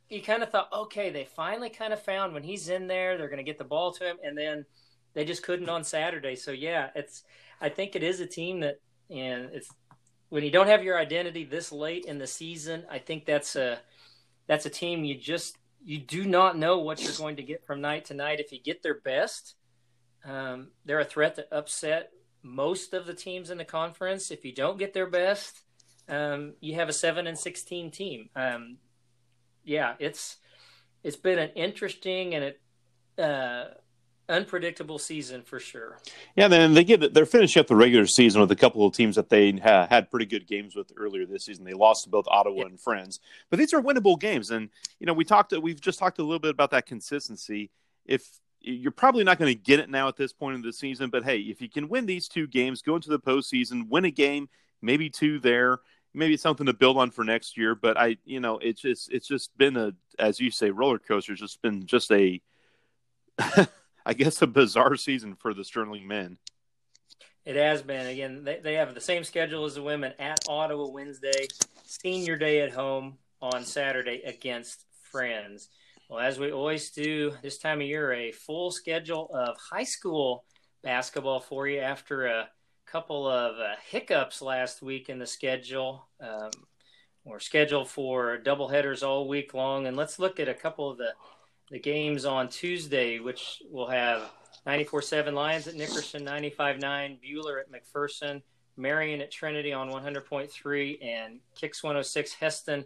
you kind of thought, okay, they finally kind of found when he's in there, they're going to get the ball to him, and then they just couldn't on Saturday. So yeah, it's I think it is a team that and it's when you don't have your identity this late in the season, I think that's a that's a team you just you do not know what you're going to get from night to night. If you get their best, um, they're a threat to upset most of the teams in the conference. If you don't get their best, um, you have a seven and sixteen team. Um, yeah, it's it's been an interesting and it, uh, unpredictable season for sure. Yeah, then they get they're finishing up the regular season with a couple of teams that they ha- had pretty good games with earlier this season. They lost to both Ottawa yeah. and Friends, but these are winnable games. And you know, we talked we've just talked a little bit about that consistency. If you're probably not going to get it now at this point in the season, but hey, if you can win these two games, go into the postseason, win a game, maybe two there, maybe something to build on for next year. But I, you know, it's just it's just been a, as you say, roller coaster. It's just been just a (laughs) I guess, a bizarre season for the Sterling men. It has been. Again, they, they have the same schedule as the women at Ottawa Wednesday, senior day at home on Saturday against Friends. Well, as we always do this time of year, a full schedule of high school basketball for you after a couple of uh, hiccups last week in the schedule. Um, we're scheduled for double headers all week long, and let's look at a couple of the the games on Tuesday, which will have 94.7 Lyons at Nickerson, 95.9 Buhler at McPherson, Marion at Trinity on 100.3, and Kicks 106 Hesston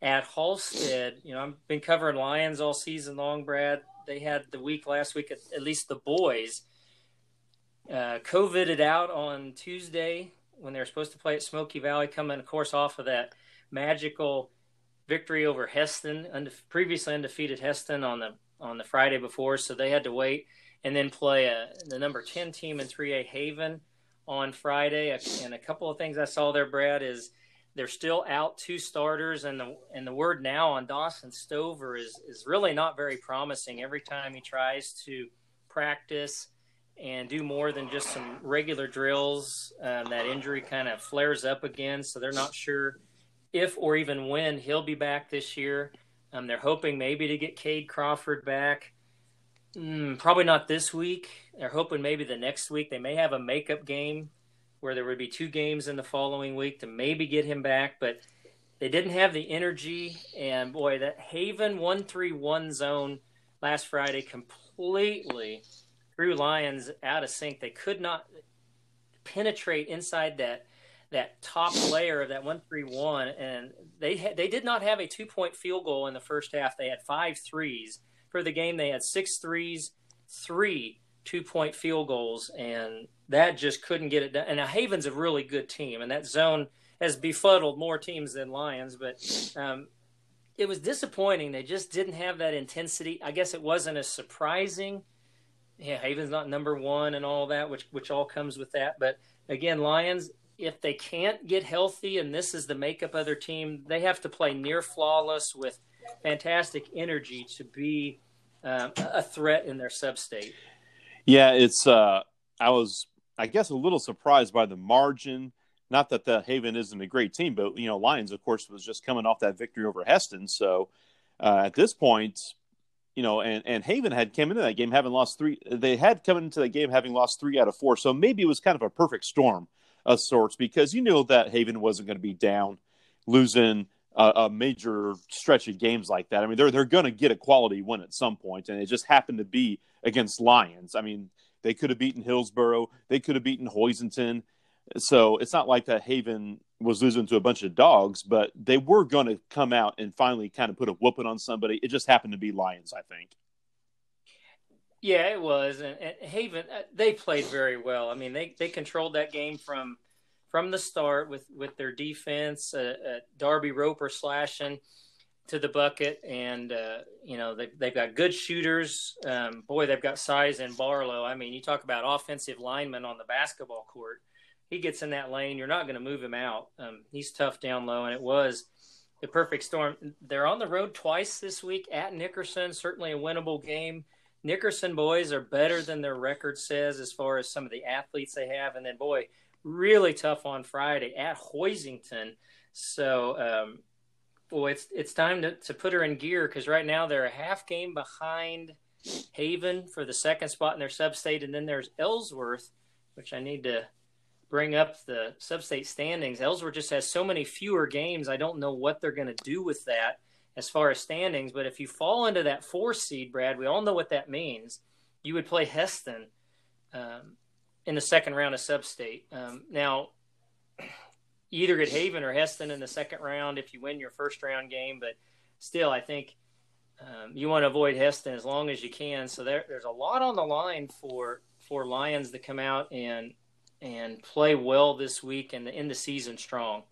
at Halstead. You know, I've been covering Lyons all season long, Brad. They had the week last week, at, at least the boys, uh, COVIDed out on Tuesday when they were supposed to play at Smoky Valley, coming, of course, off of that magical victory over Hesston, unde- previously undefeated Hesston on the on the Friday before, so they had to wait and then play a, the number ten team in 3A Haven on Friday. And a couple of things I saw there, Brad, is they're still out two starters, and the and the word now on Dawson Stover is is really not very promising. Every time he tries to practice and do more than just some regular drills, um, that injury kind of flares up again. So they're not sure if or even when he'll be back this year. Um, they're hoping maybe to get Cade Crawford back. Mm, probably not this week. They're hoping maybe the next week. They may have a makeup game where there would be two games in the following week to maybe get him back, but they didn't have the energy. And boy, that Haven 131 zone last Friday completely threw Lyons out of sync. They could not penetrate inside that that top layer of that 131 and they ha- they did not have a two point field goal in the first half. They had five threes. For the game they had six threes three two point field goals and that just couldn't get it done. And now haven's a really good team and that zone has befuddled more teams than Lyons but um, it was disappointing. They just didn't have that intensity. I guess it wasn't as surprising. Yeah haven's not number one and all that which which all comes with that. But again Lyons if they can't get healthy and this is the makeup of their team, they have to play near flawless with fantastic energy to be um, a threat in their sub-state. Yeah, it's. Uh, I was, I guess, a little surprised by the margin, not that the Haven isn't a great team, but you know, Lyons, of course, was just coming off that victory over Hesston. So uh, at this point, you know, and, and Haven had come into that game having lost three. They had come into the game having lost three out of four. So maybe it was kind of a perfect storm of sorts because you knew that Haven wasn't going to be down, losing a, a, major stretch of games like that. I mean, they're they're going to get a quality win at some point, and it just happened to be against Lyons. I mean, they could have beaten Hillsboro, they could have beaten Hoisington. So it's not like that Haven was losing to a bunch of dogs, but they were going to come out and finally kind of put a whooping on somebody. It just happened to be Lyons, I think. Yeah, it was, and, and, Haven uh, they played very well. I mean, they they controlled that game from from the start with with their defense. Uh, uh, Darby Roper slashing to the bucket, and uh, you know they they've got good shooters. Um, boy, they've got size in Barlow. I mean, you talk about offensive linemen on the basketball court. He gets in that lane, you're not going to move him out. Um, he's tough down low, and it was the perfect storm. They're on the road twice this week at Nickerson. Certainly a winnable game. Nickerson boys are better than their record says as far as some of the athletes they have. And then, boy, really tough on Friday at Hoisington. So, um, boy, it's it's time to, to put her in gear because right now they're a half game behind Haven for the second spot in their substate, and then there's Ellsworth, which I need to bring up the substate standings. Ellsworth just has so many fewer games. I don't know what they're going to do with that as far as standings. But if you fall into that four seed, Brad, we all know what that means. You would play Hesston um, in the second round of Substate. Um, now, (clears throat) either get Haven or Hesston in the second round if you win your first round game. But still, I think um, you want to avoid Hesston as long as you can. So there, there's a lot on the line for for Lyons to come out and and play well this week and end the season strong.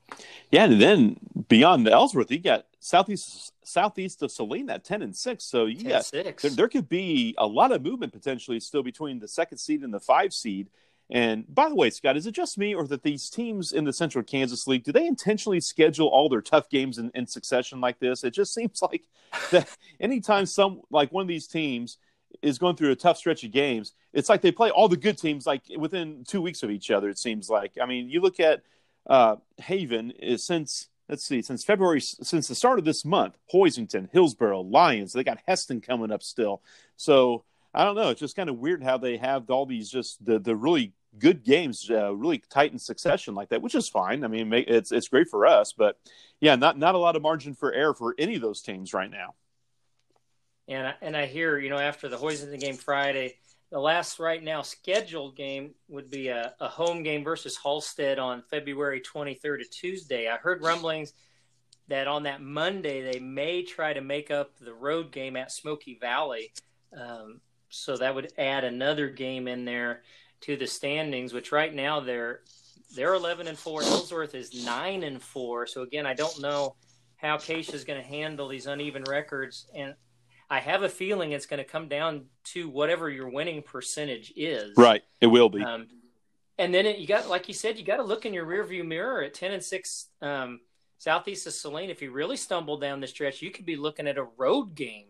Yeah, and then beyond Ellsworth, you got southeast southeast of Saline at ten and six. So you got there, there, could be a lot of movement potentially still between the second seed and the five seed. And by the way, Scott, is it just me or that these teams in the Central Kansas League do they intentionally schedule all their tough games in, in succession like this? It just (laughs) seems like that anytime some like one of these teams is going through a tough stretch of games, it's like they play all the good teams like within two weeks of each other. It seems like. I mean, you look at uh, Haven is since let's see since February since the start of this month, Hoisington, Hillsboro, Lyons. They got Hesston coming up still. So I don't know. It's just kind of weird how they have all these just the the really good games, uh, really tight in succession like that, which is fine. I mean, it's it's great for us, but yeah, not not a lot of margin for error for any of those teams right now. And I, and I hear you know after the Hoisington game Friday, the last right now scheduled game would be a, a home game versus Halstead on February 23rd, a Tuesday. I heard rumblings that on that Monday they may try to make up the road game at Smoky Valley. Um, so that would add another game in there to the standings, which right now they're they're 11 and four. Ellsworth is nine and four. So again, I don't know how KSHSAA is going to handle these uneven records, and I have a feeling it's going to come down to whatever your winning percentage is. Right, it will be. Um, and then it, you got, like you said, you got to look in your rearview mirror at 10 and six um, southeast of Saline. If you really stumble down the stretch, you could be looking at a road game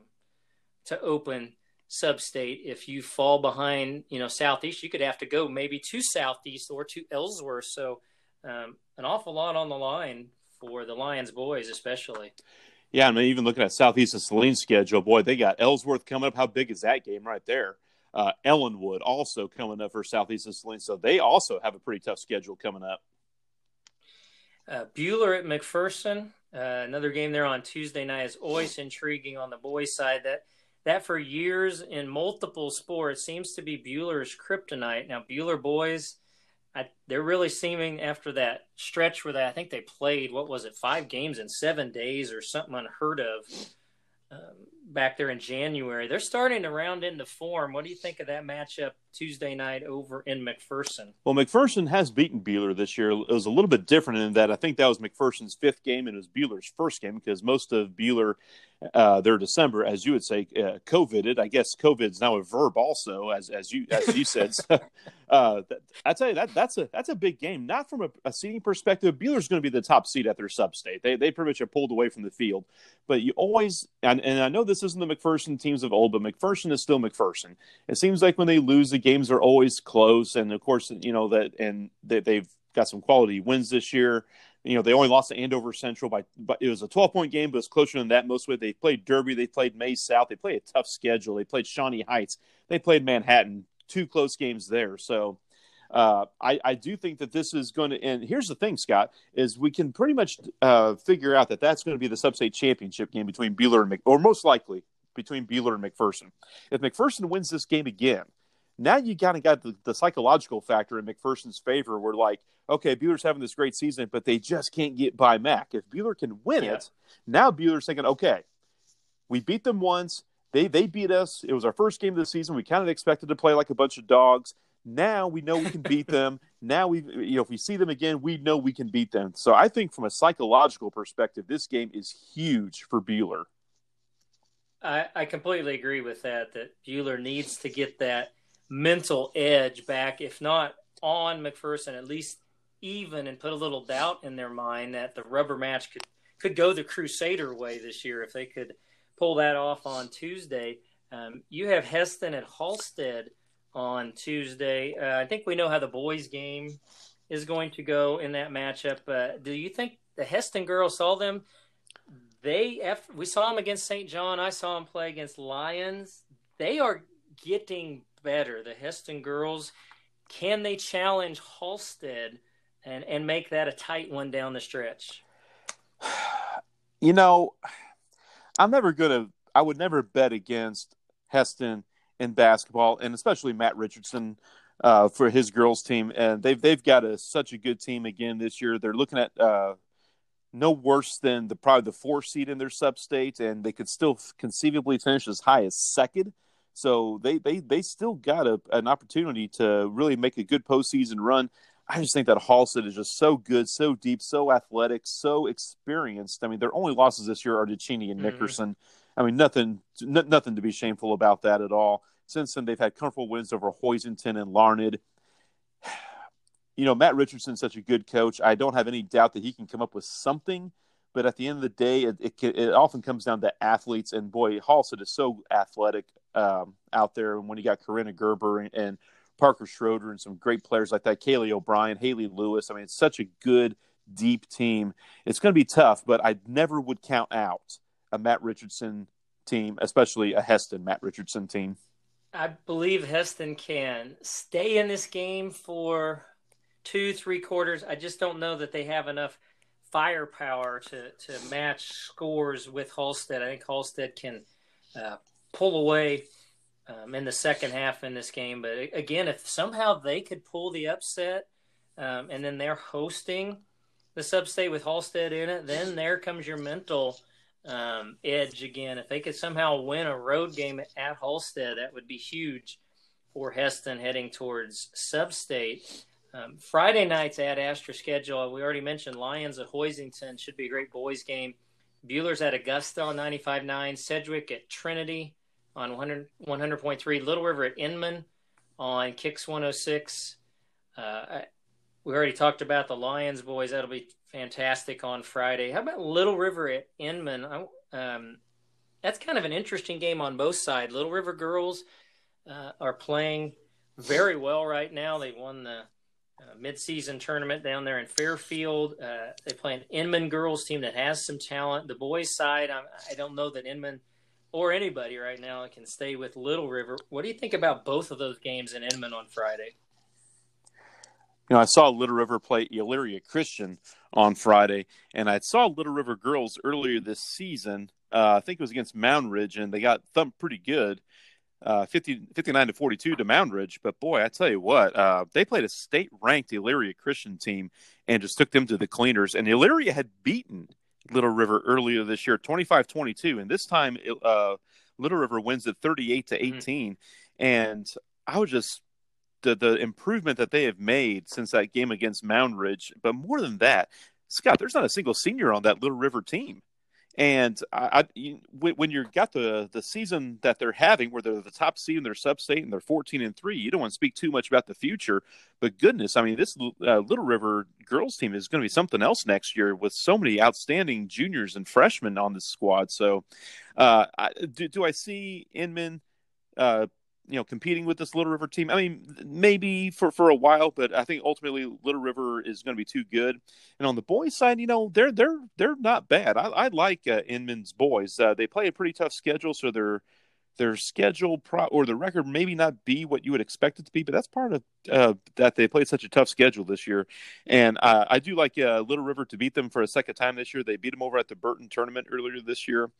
to open sub-state. If you fall behind, you know, southeast, you could have to go maybe to southeast or to Ellsworth. So um, an awful lot on the line for the Lyons boys, especially. Yeah, I mean, even looking at Southeast and Saline's schedule, boy, they got Ellsworth coming up. How big is that game right there? Uh, Ellinwood also coming up for Southeast and Saline, so they also have a pretty tough schedule coming up. Uh, Buhler at McPherson, uh, another game there on Tuesday night is always intriguing on the boys' side. That that for years in multiple sports seems to be Buhler's kryptonite. Now Buhler boys I, they're really seeming after that stretch where they, I think they played what was it five games in seven days or something unheard of um, back there in January. They're starting to round into form. What do you think of that matchup Tuesday night over in McPherson? Well, McPherson has beaten Buhler this year. It was a little bit different in that I think that was McPherson's fifth game and it was Buhler's first game because most of Buhler uh, their December, as you would say, uh, COVIDed. I guess COVID's now a verb also, as as you as you said. so, uh, I tell you that that's a that's a big game. Not from a, a seeding perspective. Buhler's going to be the top seed at their sub-state. They they pretty much are pulled away from the field. But you always and, and I know this isn't the McPherson teams of old, but McPherson is still McPherson. It seems like when they lose, the games are always close, and of course, you know that and they, they've got some quality wins this year. You know, they only lost to Andover Central by, but it was a 12 point game, but it's closer than that most it. They played Derby, they played Maize South, they played a tough schedule. They played Shawnee Heights, they played Manhattan, two close games there. So uh, I, I do think that this is going to. And here's the thing, Scott, is we can pretty much uh, figure out that that's going to be the sub-state championship game between Buhler and Mc, or most likely between Buhler and McPherson. If McPherson wins this game again, now you kind of got the, the, psychological factor in McPherson's favor. We're like, okay, Buhler's having this great season, but they just can't get by Mac. If Buhler can win yeah. it, now Buhler's thinking, okay, we beat them once. They they beat us. It was our first game of the season. We kind of expected to play like a bunch of dogs. Now we know we can beat them. (laughs) Now we, you know, if we see them again, we know we can beat them. So I think from a psychological perspective, this game is huge for Buhler. I, I completely agree with that. That Buhler needs to get that mental edge back, if not on McPherson, at least even, and put a little doubt in their mind that the rubber match could could go the Crusader way this year if they could pull that off on Tuesday. Um, you have Hesston at Halstead on Tuesday. Uh, I think we know how the boys' game is going to go in that matchup. Uh, do you think the Hesston girls saw them? They we saw them against St. John. I saw them play against Lyons. They are getting better. The Hesston girls, can they challenge Halstead and and make that a tight one down the stretch? You know, I'm never gonna. I would never bet against Hesston in basketball, and especially Matt Richardson uh, for his girls team. And they've they've got a such a good team again this year. They're looking at uh, no worse than the probably the four seed in their sub state, and they could still conceivably finish as high as second. So they they they still got a, an opportunity to really make a good postseason run. I just think that Halstead is just so good, so deep, so athletic, so experienced. I mean, their only losses this year are to Cheney and mm-hmm. Nickerson. I mean, nothing n- nothing to be shameful about that at all. Since then, they've had comfortable wins over Hoisington and Larned. (sighs) You know, Matt Richardson's such a good coach. I don't have any doubt that he can come up with something – but at the end of the day, it, it, it often comes down to athletes. And boy, Halstead is so athletic um, out there. And when you got Corinna Gerber and, and, Parker Schroeder and some great players like that, Kaylee O'Brien, Haley Lewis. I mean, it's such a good, deep team. It's going to be tough, but I never would count out a Matt Richardson team, especially a Hesston Matt Richardson team. I believe Hesston can stay in this game for two, three quarters. I just don't know that they have enough firepower to, to match scores with Halstead. I think Halstead can uh, pull away um, in the second half in this game. But again, if somehow they could pull the upset um, and then they're hosting the sub-state with Halstead in it, then there comes your mental um, edge again. If they could somehow win a road game at Halstead, that would be huge for Hesston heading towards sub-state. Um, Friday night's Ad Astra schedule. We already mentioned Lyons at Hoisington should be a great boys game. Buhler's at Augusta on 95.9. Sedgwick at Trinity on 100, 100.3. Little River at Inman on Kicks 106. Uh, we already talked about the Lyons boys. That'll be fantastic on Friday. How about Little River at Inman? Um, that's kind of an interesting game on both sides. Little River girls uh, are playing very well right now. They won the uh, midseason tournament down there in Fairfield. Uh, they play an Inman girls team that has some talent. The boys side, I, I don't know that Inman or anybody right now can stay with Little River. What do you think about both of those games in Inman on Friday? You know, I saw Little River play Elyria Christian on Friday, and I saw Little River girls earlier this season. Uh, I think it was against Moundridge, and they got thumped pretty good uh, 50, 59 to 42 to Moundridge. But boy, I tell you what, uh, they played a state ranked Elyria Christian team and just took them to the cleaners. And Elyria had beaten Little River earlier this year, 25 22. And this time, uh, Little River wins at 38 to mm-hmm. 18. Mm-hmm. And I was just, the, the improvement that they have made since that game against Moundridge. But more than that, Scott, there's not a single senior on that Little River team. And I, I, when you're got the the season that they're having, where they're the top seed in their sub-state and they're 14 and three, you don't want to speak too much about the future. But goodness, I mean, this uh, Little River girls team is going to be something else next year with so many outstanding juniors and freshmen on this squad. So, uh, I, do, do I see Inman uh, you know competing with this Little River team. I mean, maybe for for a while, but I think ultimately Little River is going to be too good. And on the boys' side, you know, they're they're they're not bad. I, I like uh, Inman's boys. Uh, they play a pretty tough schedule, so they're their schedule pro- or the record maybe not be what you would expect it to be, but that's part of uh, that they played such a tough schedule this year. And uh, I do like uh, Little River to beat them for a second time this year. They beat them over at the Burrton tournament earlier this year.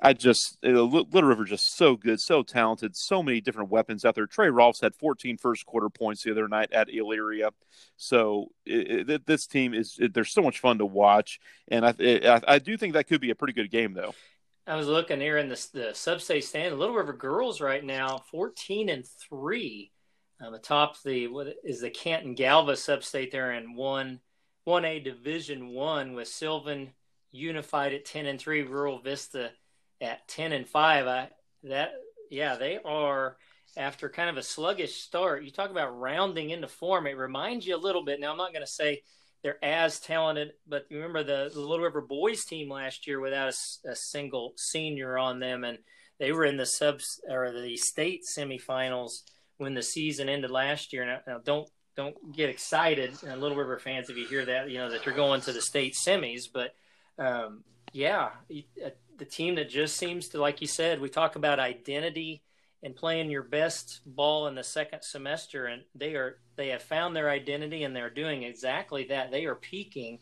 I just uh, Little River just so good, so talented, so many different weapons out there. Trey Rolfs had 14 first quarter points the other night at Elyria, so it, it, this team is it, they're so much fun to watch, and I, I I do think that could be a pretty good game though. I was looking here in the, the sub-state stand. Little River girls right now, fourteen and three, um, atop the what is the Canton Galva sub-state there in one one A Division One with Sylvan Unified at ten and three, Rural Vista at ten and five. I that yeah they are after kind of a sluggish start. You talk about rounding into form. It reminds you a little bit. Now I'm not going to say they're as talented. But you remember the, the Little River boys team last year without a, a, single senior on them, and they were in the subs or the state semifinals when the season ended last year. Now, now don't don't get excited, uh, Little River fans, if you hear that, you know that you're going to the state semis. But um, yeah, uh, the team that just seems to, like you said, we talk about identity and playing your best ball in the second semester and they are they have found their identity and they're doing exactly that. They are peaking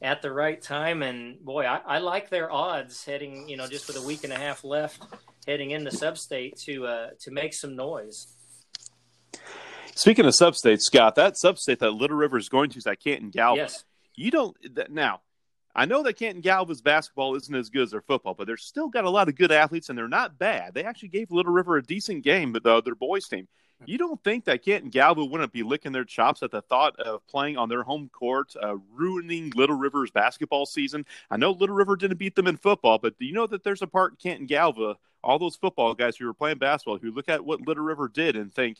at the right time and boy I, I like their odds heading you know just with a week and a half left heading into substate to uh, to make some noise. Speaking of substate scott that substate that little river is going to is that canton galva yes. you don't now I know that Canton Galva's basketball isn't as good as their football, but they're still got a lot of good athletes, and they're not bad. They actually gave Little River a decent game, but the, their boys team. You don't think that Canton Galva wouldn't be licking their chops at the thought of playing on their home court, uh, ruining Little River's basketball season? I know Little River didn't beat them in football, but do you know that there's a part in Canton Galva, all those football guys who were playing basketball, who look at what Little River did and think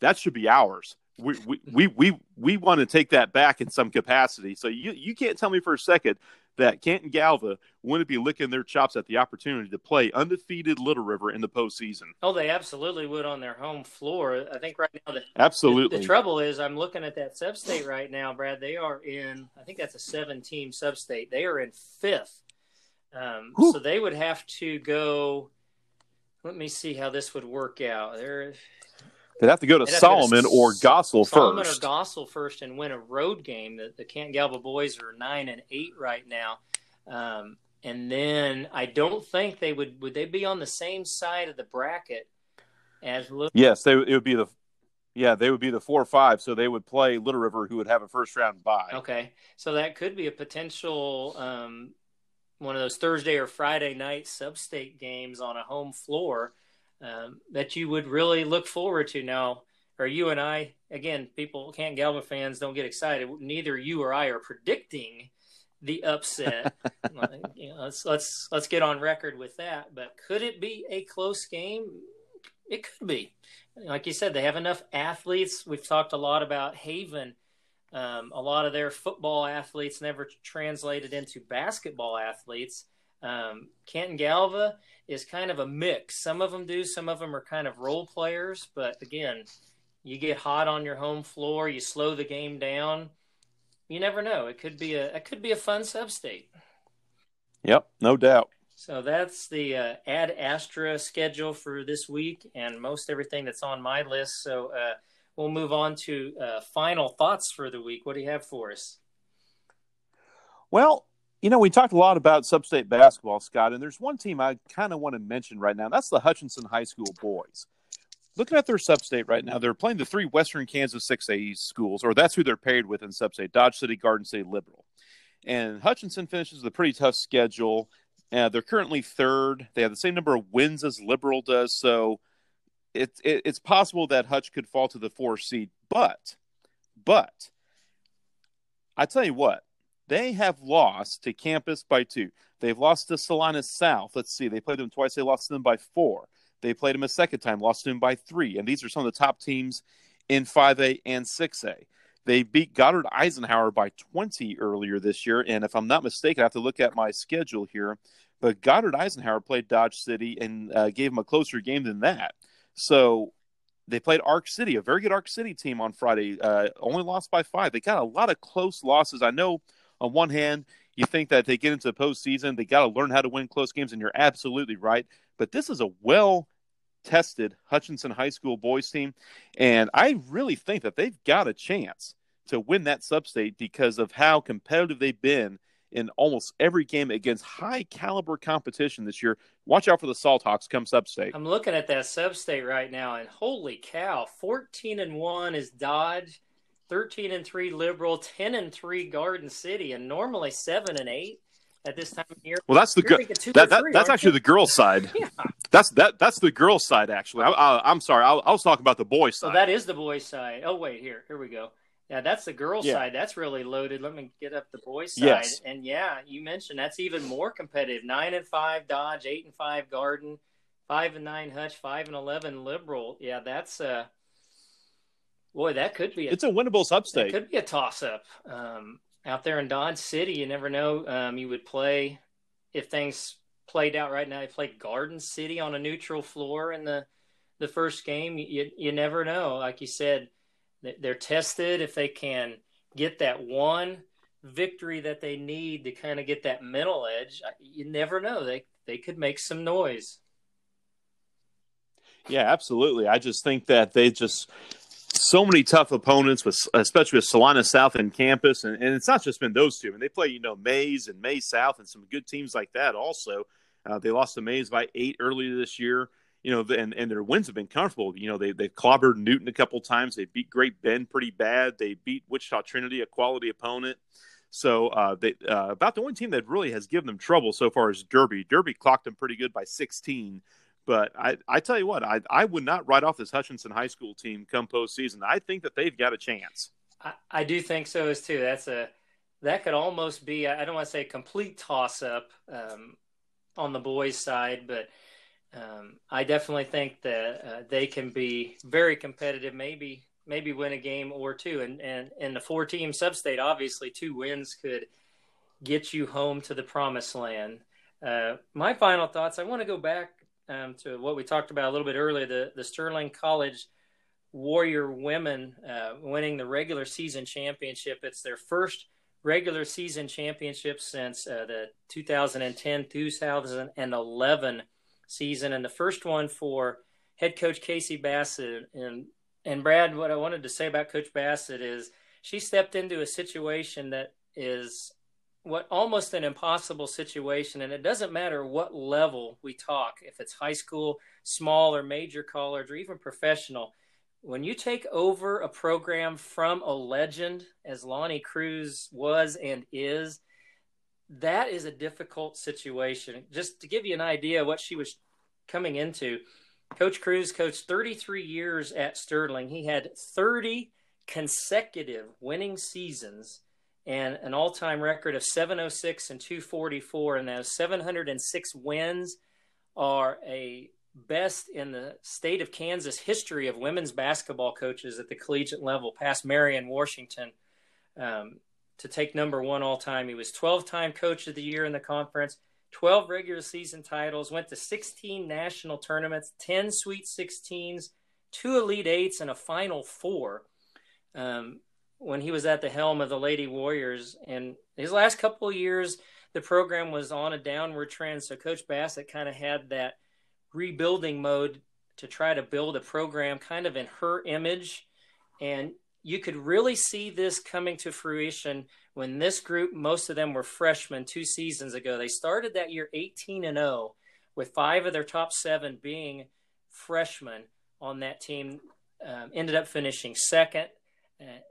that should be ours we, we, we, we, we want to take that back in some capacity. So you, you can't tell me for a second that Canton Galva wouldn't be licking their chops at the opportunity to play undefeated Little River in the postseason. Oh, they absolutely would on their home floor. I think right now the absolutely the, the trouble is I'm looking at that sub-state right now, Brad. They are in I think that's a seven-team sub-state. They are in fifth, um, so they would have to go. Let me see how this would work out. They're They'd have to go to Solomon to to or Goessel Solomon first. Solomon or Goessel first and win a road game. The, the Canton Galva boys are nine and eight right now. Um, and then I don't think they would would they be on the same side of the bracket as Little Yes, they it would be the yeah, they would be the four or five, so they would play Little River, who would have a first round bye. Okay, so that could be a potential um, one of those Thursday or Friday night sub-state games on a home floor um, that you would really look forward to now. Or you and I again people Canton Galva fans don't get excited. Neither you or I are predicting the upset. (laughs) You know, let's let's let's get on record with that. But could it be a close game? It could be. Like you said they have enough athletes. We've talked a lot about Haven. Um, a lot of their football athletes never translated into basketball athletes um, Canton Galva is kind of a mix. Some of them do, some of them are kind of role players. But again, you get hot on your home floor, you slow the game down. You never know. It could be a it could be a fun sub state. Yep, no doubt. So that's the uh, Ad Astra schedule for this week, and most everything that's on my list. So uh, we'll move on to uh, final thoughts for the week. What do you have for us? Well, you know, we talked a lot about sub-state basketball, Scott, and there's one team I kind of want to mention right now. That's the Hutchinson High School boys. Looking at their sub-state right now, they're playing the three Western Kansas 6A schools, or that's who they're paired with in sub-state: Dodge City, Garden City, Liberal. And Hutchinson finishes with a pretty tough schedule. Uh, they're currently third. They have the same number of wins as Liberal does, so it, it, it's possible that Hutch could fall to the four seed. But, but I tell you what, they have lost to campus by two. They've lost to Salina South. Let's see, they played them twice. They lost to them by four. They played them a second time, lost to them by three. And these are some of the top teams in 5A and 6A. They beat Goddard Eisenhower by 20 earlier this year. And if I'm not mistaken, I have to look at my schedule here. But Goddard Eisenhower played Dodge City and uh, gave them a closer game than that. So they played Ark City, a very good Ark City team on Friday. Uh, only lost by five. They got a lot of close losses. I know on one hand, you think that they get into the postseason, they got to learn how to win close games, and you're absolutely right. But this is a well tested Hutchinson High School boys team, and I really think that they've got a chance to win that sub-state because of how competitive they've been in almost every game against high caliber competition this year. Watch out for the Salt Hawks come sub-state. I'm looking at that sub-state right now, and holy cow, 14 and one is Dodge, 13 and three Liberal, 10 and three Garden City, and normally seven and eight at this time of year. Well, that's the good. That, that, that's actually you? the girls' side. (laughs) yeah. That's that. That's the girls' side. Actually, I, am sorry. I, I, was talking about the boys' side. Oh, that is the boys' side. Oh, wait, here, here we go. Yeah, that's the girls' yeah. side. That's really loaded. Let me get up the boys' side. Yes. And yeah, you mentioned that's even more competitive. Nine and five Dodge, eight and five Garden, five and nine Hutch, five and eleven Liberal. Yeah, that's uh boy, that could be. A, it's a winnable sub-state. It could be a toss-up um, out there in Dodge City. You never know. Um, you would play if things played out right now. You played Garden City on a neutral floor in the the first game. You you never know. Like you said they're tested if they can get that one victory that they need to kind of get that mental edge. You never know; they they could make some noise. Yeah, absolutely. I just think that they just so many tough opponents with especially with Salina South and campus and, and it's not just been those two. I mean they play, you know, Maize and Maize South and some good teams like that also. Uh, they lost to Maize by eight earlier this year you know, and, and their wins have been comfortable. You know, they they've clobbered Newton a couple times. They beat Great Bend pretty bad. They beat Wichita Trinity, a quality opponent. So uh, they uh, about the only team that really has given them trouble so far is Derby. Derby clocked them pretty good by 16. But I, I tell you what, I, I would not write off this Hutchinson High School team come postseason. I think that they've got a chance. I, I do think so as too. That's a that could almost be I don't want to say a complete toss up um, on the boys' side, but um, I definitely think that uh, they can be very competitive. Maybe maybe win a game or two. And and in the four team substate, obviously two wins could get you home to the promised land. Uh, my final thoughts. I want to go back um, to what we talked about a little bit earlier. The the Sterling College Warrior women uh, winning the regular season championship. It's their first regular season championship since uh, the 2010 2011 season, and the first one for head coach Casey Bassett. And and Brad, what I wanted to say about Coach Bassett is she stepped into a situation that is what almost an impossible situation, and it doesn't matter what level we talk, if it's high school, small or major college, or even professional. When you take over a program from a legend, as Lonnie Cruz was and is, that is a difficult situation. Just to give you an idea what she was coming into, Coach Cruz coached 33 years at Sterling. He had 30 consecutive winning seasons and an all-time record of 706 and 244 and those 706 wins are a best in the state of Kansas history of women's basketball coaches at the collegiate level past Marian Washington um, to take number one all time. He was 12 time coach of the year in the conference, 12 regular season titles, went to 16 national tournaments, 10 Sweet 16s, two Elite Eights, and a Final Four. Um, when he was at the helm of the Lady Warriors, and his last couple of years, the program was on a downward trend. So Coach Bassett kind of had that rebuilding mode to try to build a program kind of in her image. And you could really see this coming to fruition when this group, most of them were freshmen two seasons ago. They started that year 18 and 0, with five of their top seven being freshmen on that team. Um, ended up finishing second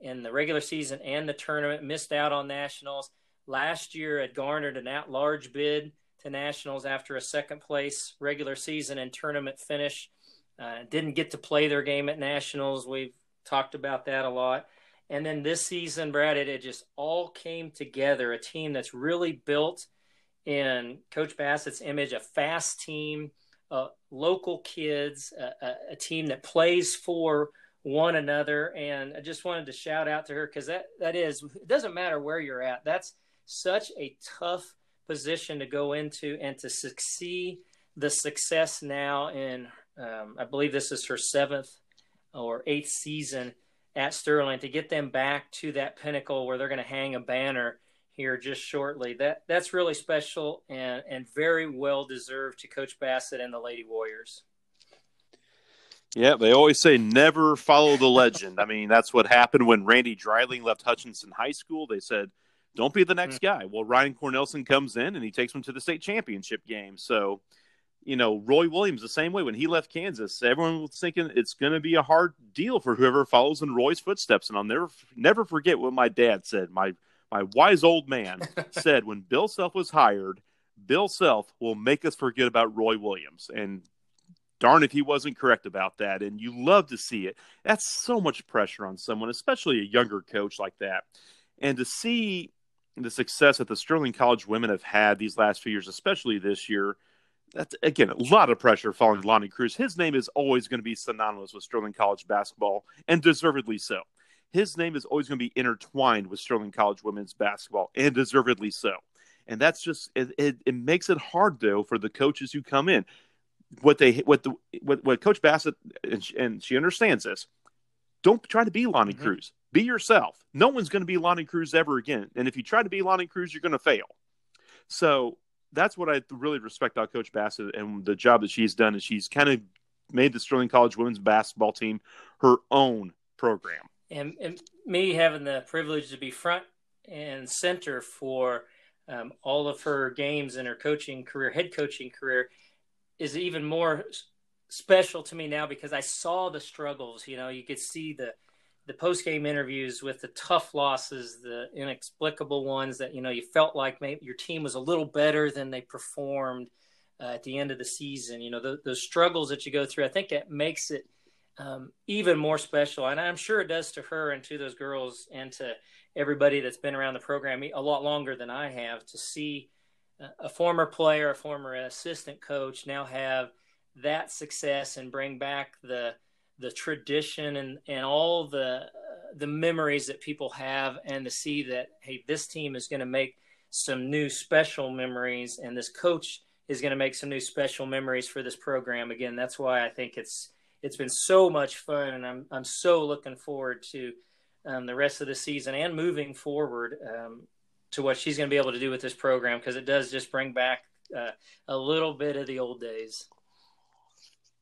in the regular season and the tournament. Missed out on nationals last year. Had garnered an at-large bid to nationals after a second place regular season and tournament finish. Uh, didn't get to play their game at nationals. We've talked about that a lot. And then this season, Brad, it, it just all came together. A team that's really built in Coach Bassett's image, a fast team, uh, local kids, a, a, a, team that plays for one another. And I just wanted to shout out to her because that, that is, it doesn't matter where you're at. That's such a tough position to go into and to succeed the success now in, um, I believe this is her seventh or eighth season at Sterling to get them back to that pinnacle where they're going to hang a banner here just shortly. That that's really special and and very well deserved to Coach Bassett and the Lady Warriors. Yeah, they always say never follow the legend. I mean, that's what happened when Randy Dryling left Hutchinson High School. They said, "Don't be the next mm-hmm. guy." Well, Ryan Cornelson comes in and he takes them to the state championship game. So, you know, Roy Williams the same way when he left Kansas. Everyone was thinking it's going to be a hard deal for whoever follows in Roy's footsteps. And I'll never never forget what my dad said. My my wise old man (laughs) said when Bill Self was hired, Bill Self will make us forget about Roy Williams. And darn if he wasn't correct about that. And you love to see it. That's so much pressure on someone, especially a younger coach like that. And to see the success that the Sterling College women have had these last few years, especially this year, that's again a lot of pressure falling following Lonnie Cruz. His name is always going to be synonymous with Sterling College basketball, and deservedly so his name is always going to be intertwined with Sterling College women's basketball, and deservedly so. And that's just it, it, it makes it hard though for the coaches who come in. What they what the what, what Coach Bassett and she, and she understands this. Don't try to be Lonnie mm-hmm. Cruz. Be yourself. No one's going to be Lonnie Cruz ever again. And if you try to be Lonnie Cruz, you're going to fail. So that's what I really respect about Coach Bassett and the job that she's done. Is she's kind of made the Sterling College women's basketball team her own program and, and me having the privilege to be front and center for um, all of her games in her coaching career, head coaching career, is even more special to me now because I saw the struggles. You know, you could see the the post game interviews with the tough losses, the inexplicable ones that you know you felt like maybe your team was a little better than they performed uh, at the end of the season. You know, the, the struggles that you go through. I think that makes it um, even more special. And I'm sure it does to her and to those girls and to everybody that's been around the program a lot longer than I have to see a former player, a former assistant coach now have that success and bring back the the tradition and and all the uh, the memories that people have and to see that hey this team is going to make some new special memories and this coach is going to make some new special memories for this program. Again that's why I think it's it's been so much fun, and I'm I'm so looking forward to um, the rest of the season and moving forward um, to what she's going to be able to do with this program because it does just bring back uh, a little bit of the old days.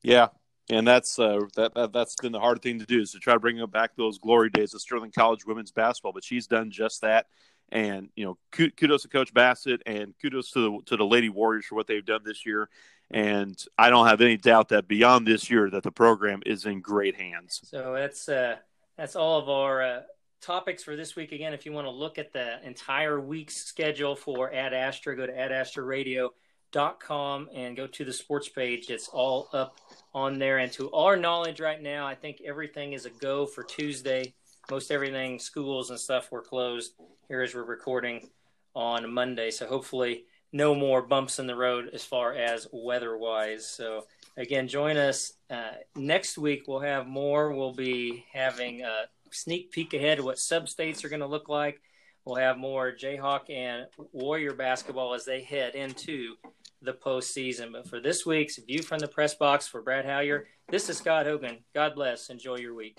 Yeah, and that's uh, that, that has been the hard thing to do is to try to bring back those glory days of Sterling College women's basketball. But she's done just that, and you know, kudos to Coach Bassett and kudos to the to the Lady Warriors for what they've done this year. And I don't have any doubt that beyond this year, that the program is in great hands. So that's uh, that's all of our uh, topics for this week. Again, if you want to look at the entire week's schedule for Ad Astra, go to adastraradio.com and go to the sports page. It's all up on there. And to our knowledge right now, I think everything is a go for Tuesday. Most everything, schools and stuff, were closed here as we're recording on Monday. So hopefully no more bumps in the road as far as weather wise. So again, join us uh, next week. We'll have more. We'll be having a sneak peek ahead of what sub states are going to look like. We'll have more Jayhawk and Warrior basketball as they head into the postseason. But for this week's view from the press box for Brad Howyer, this is Scott Hogan. God bless. Enjoy your week.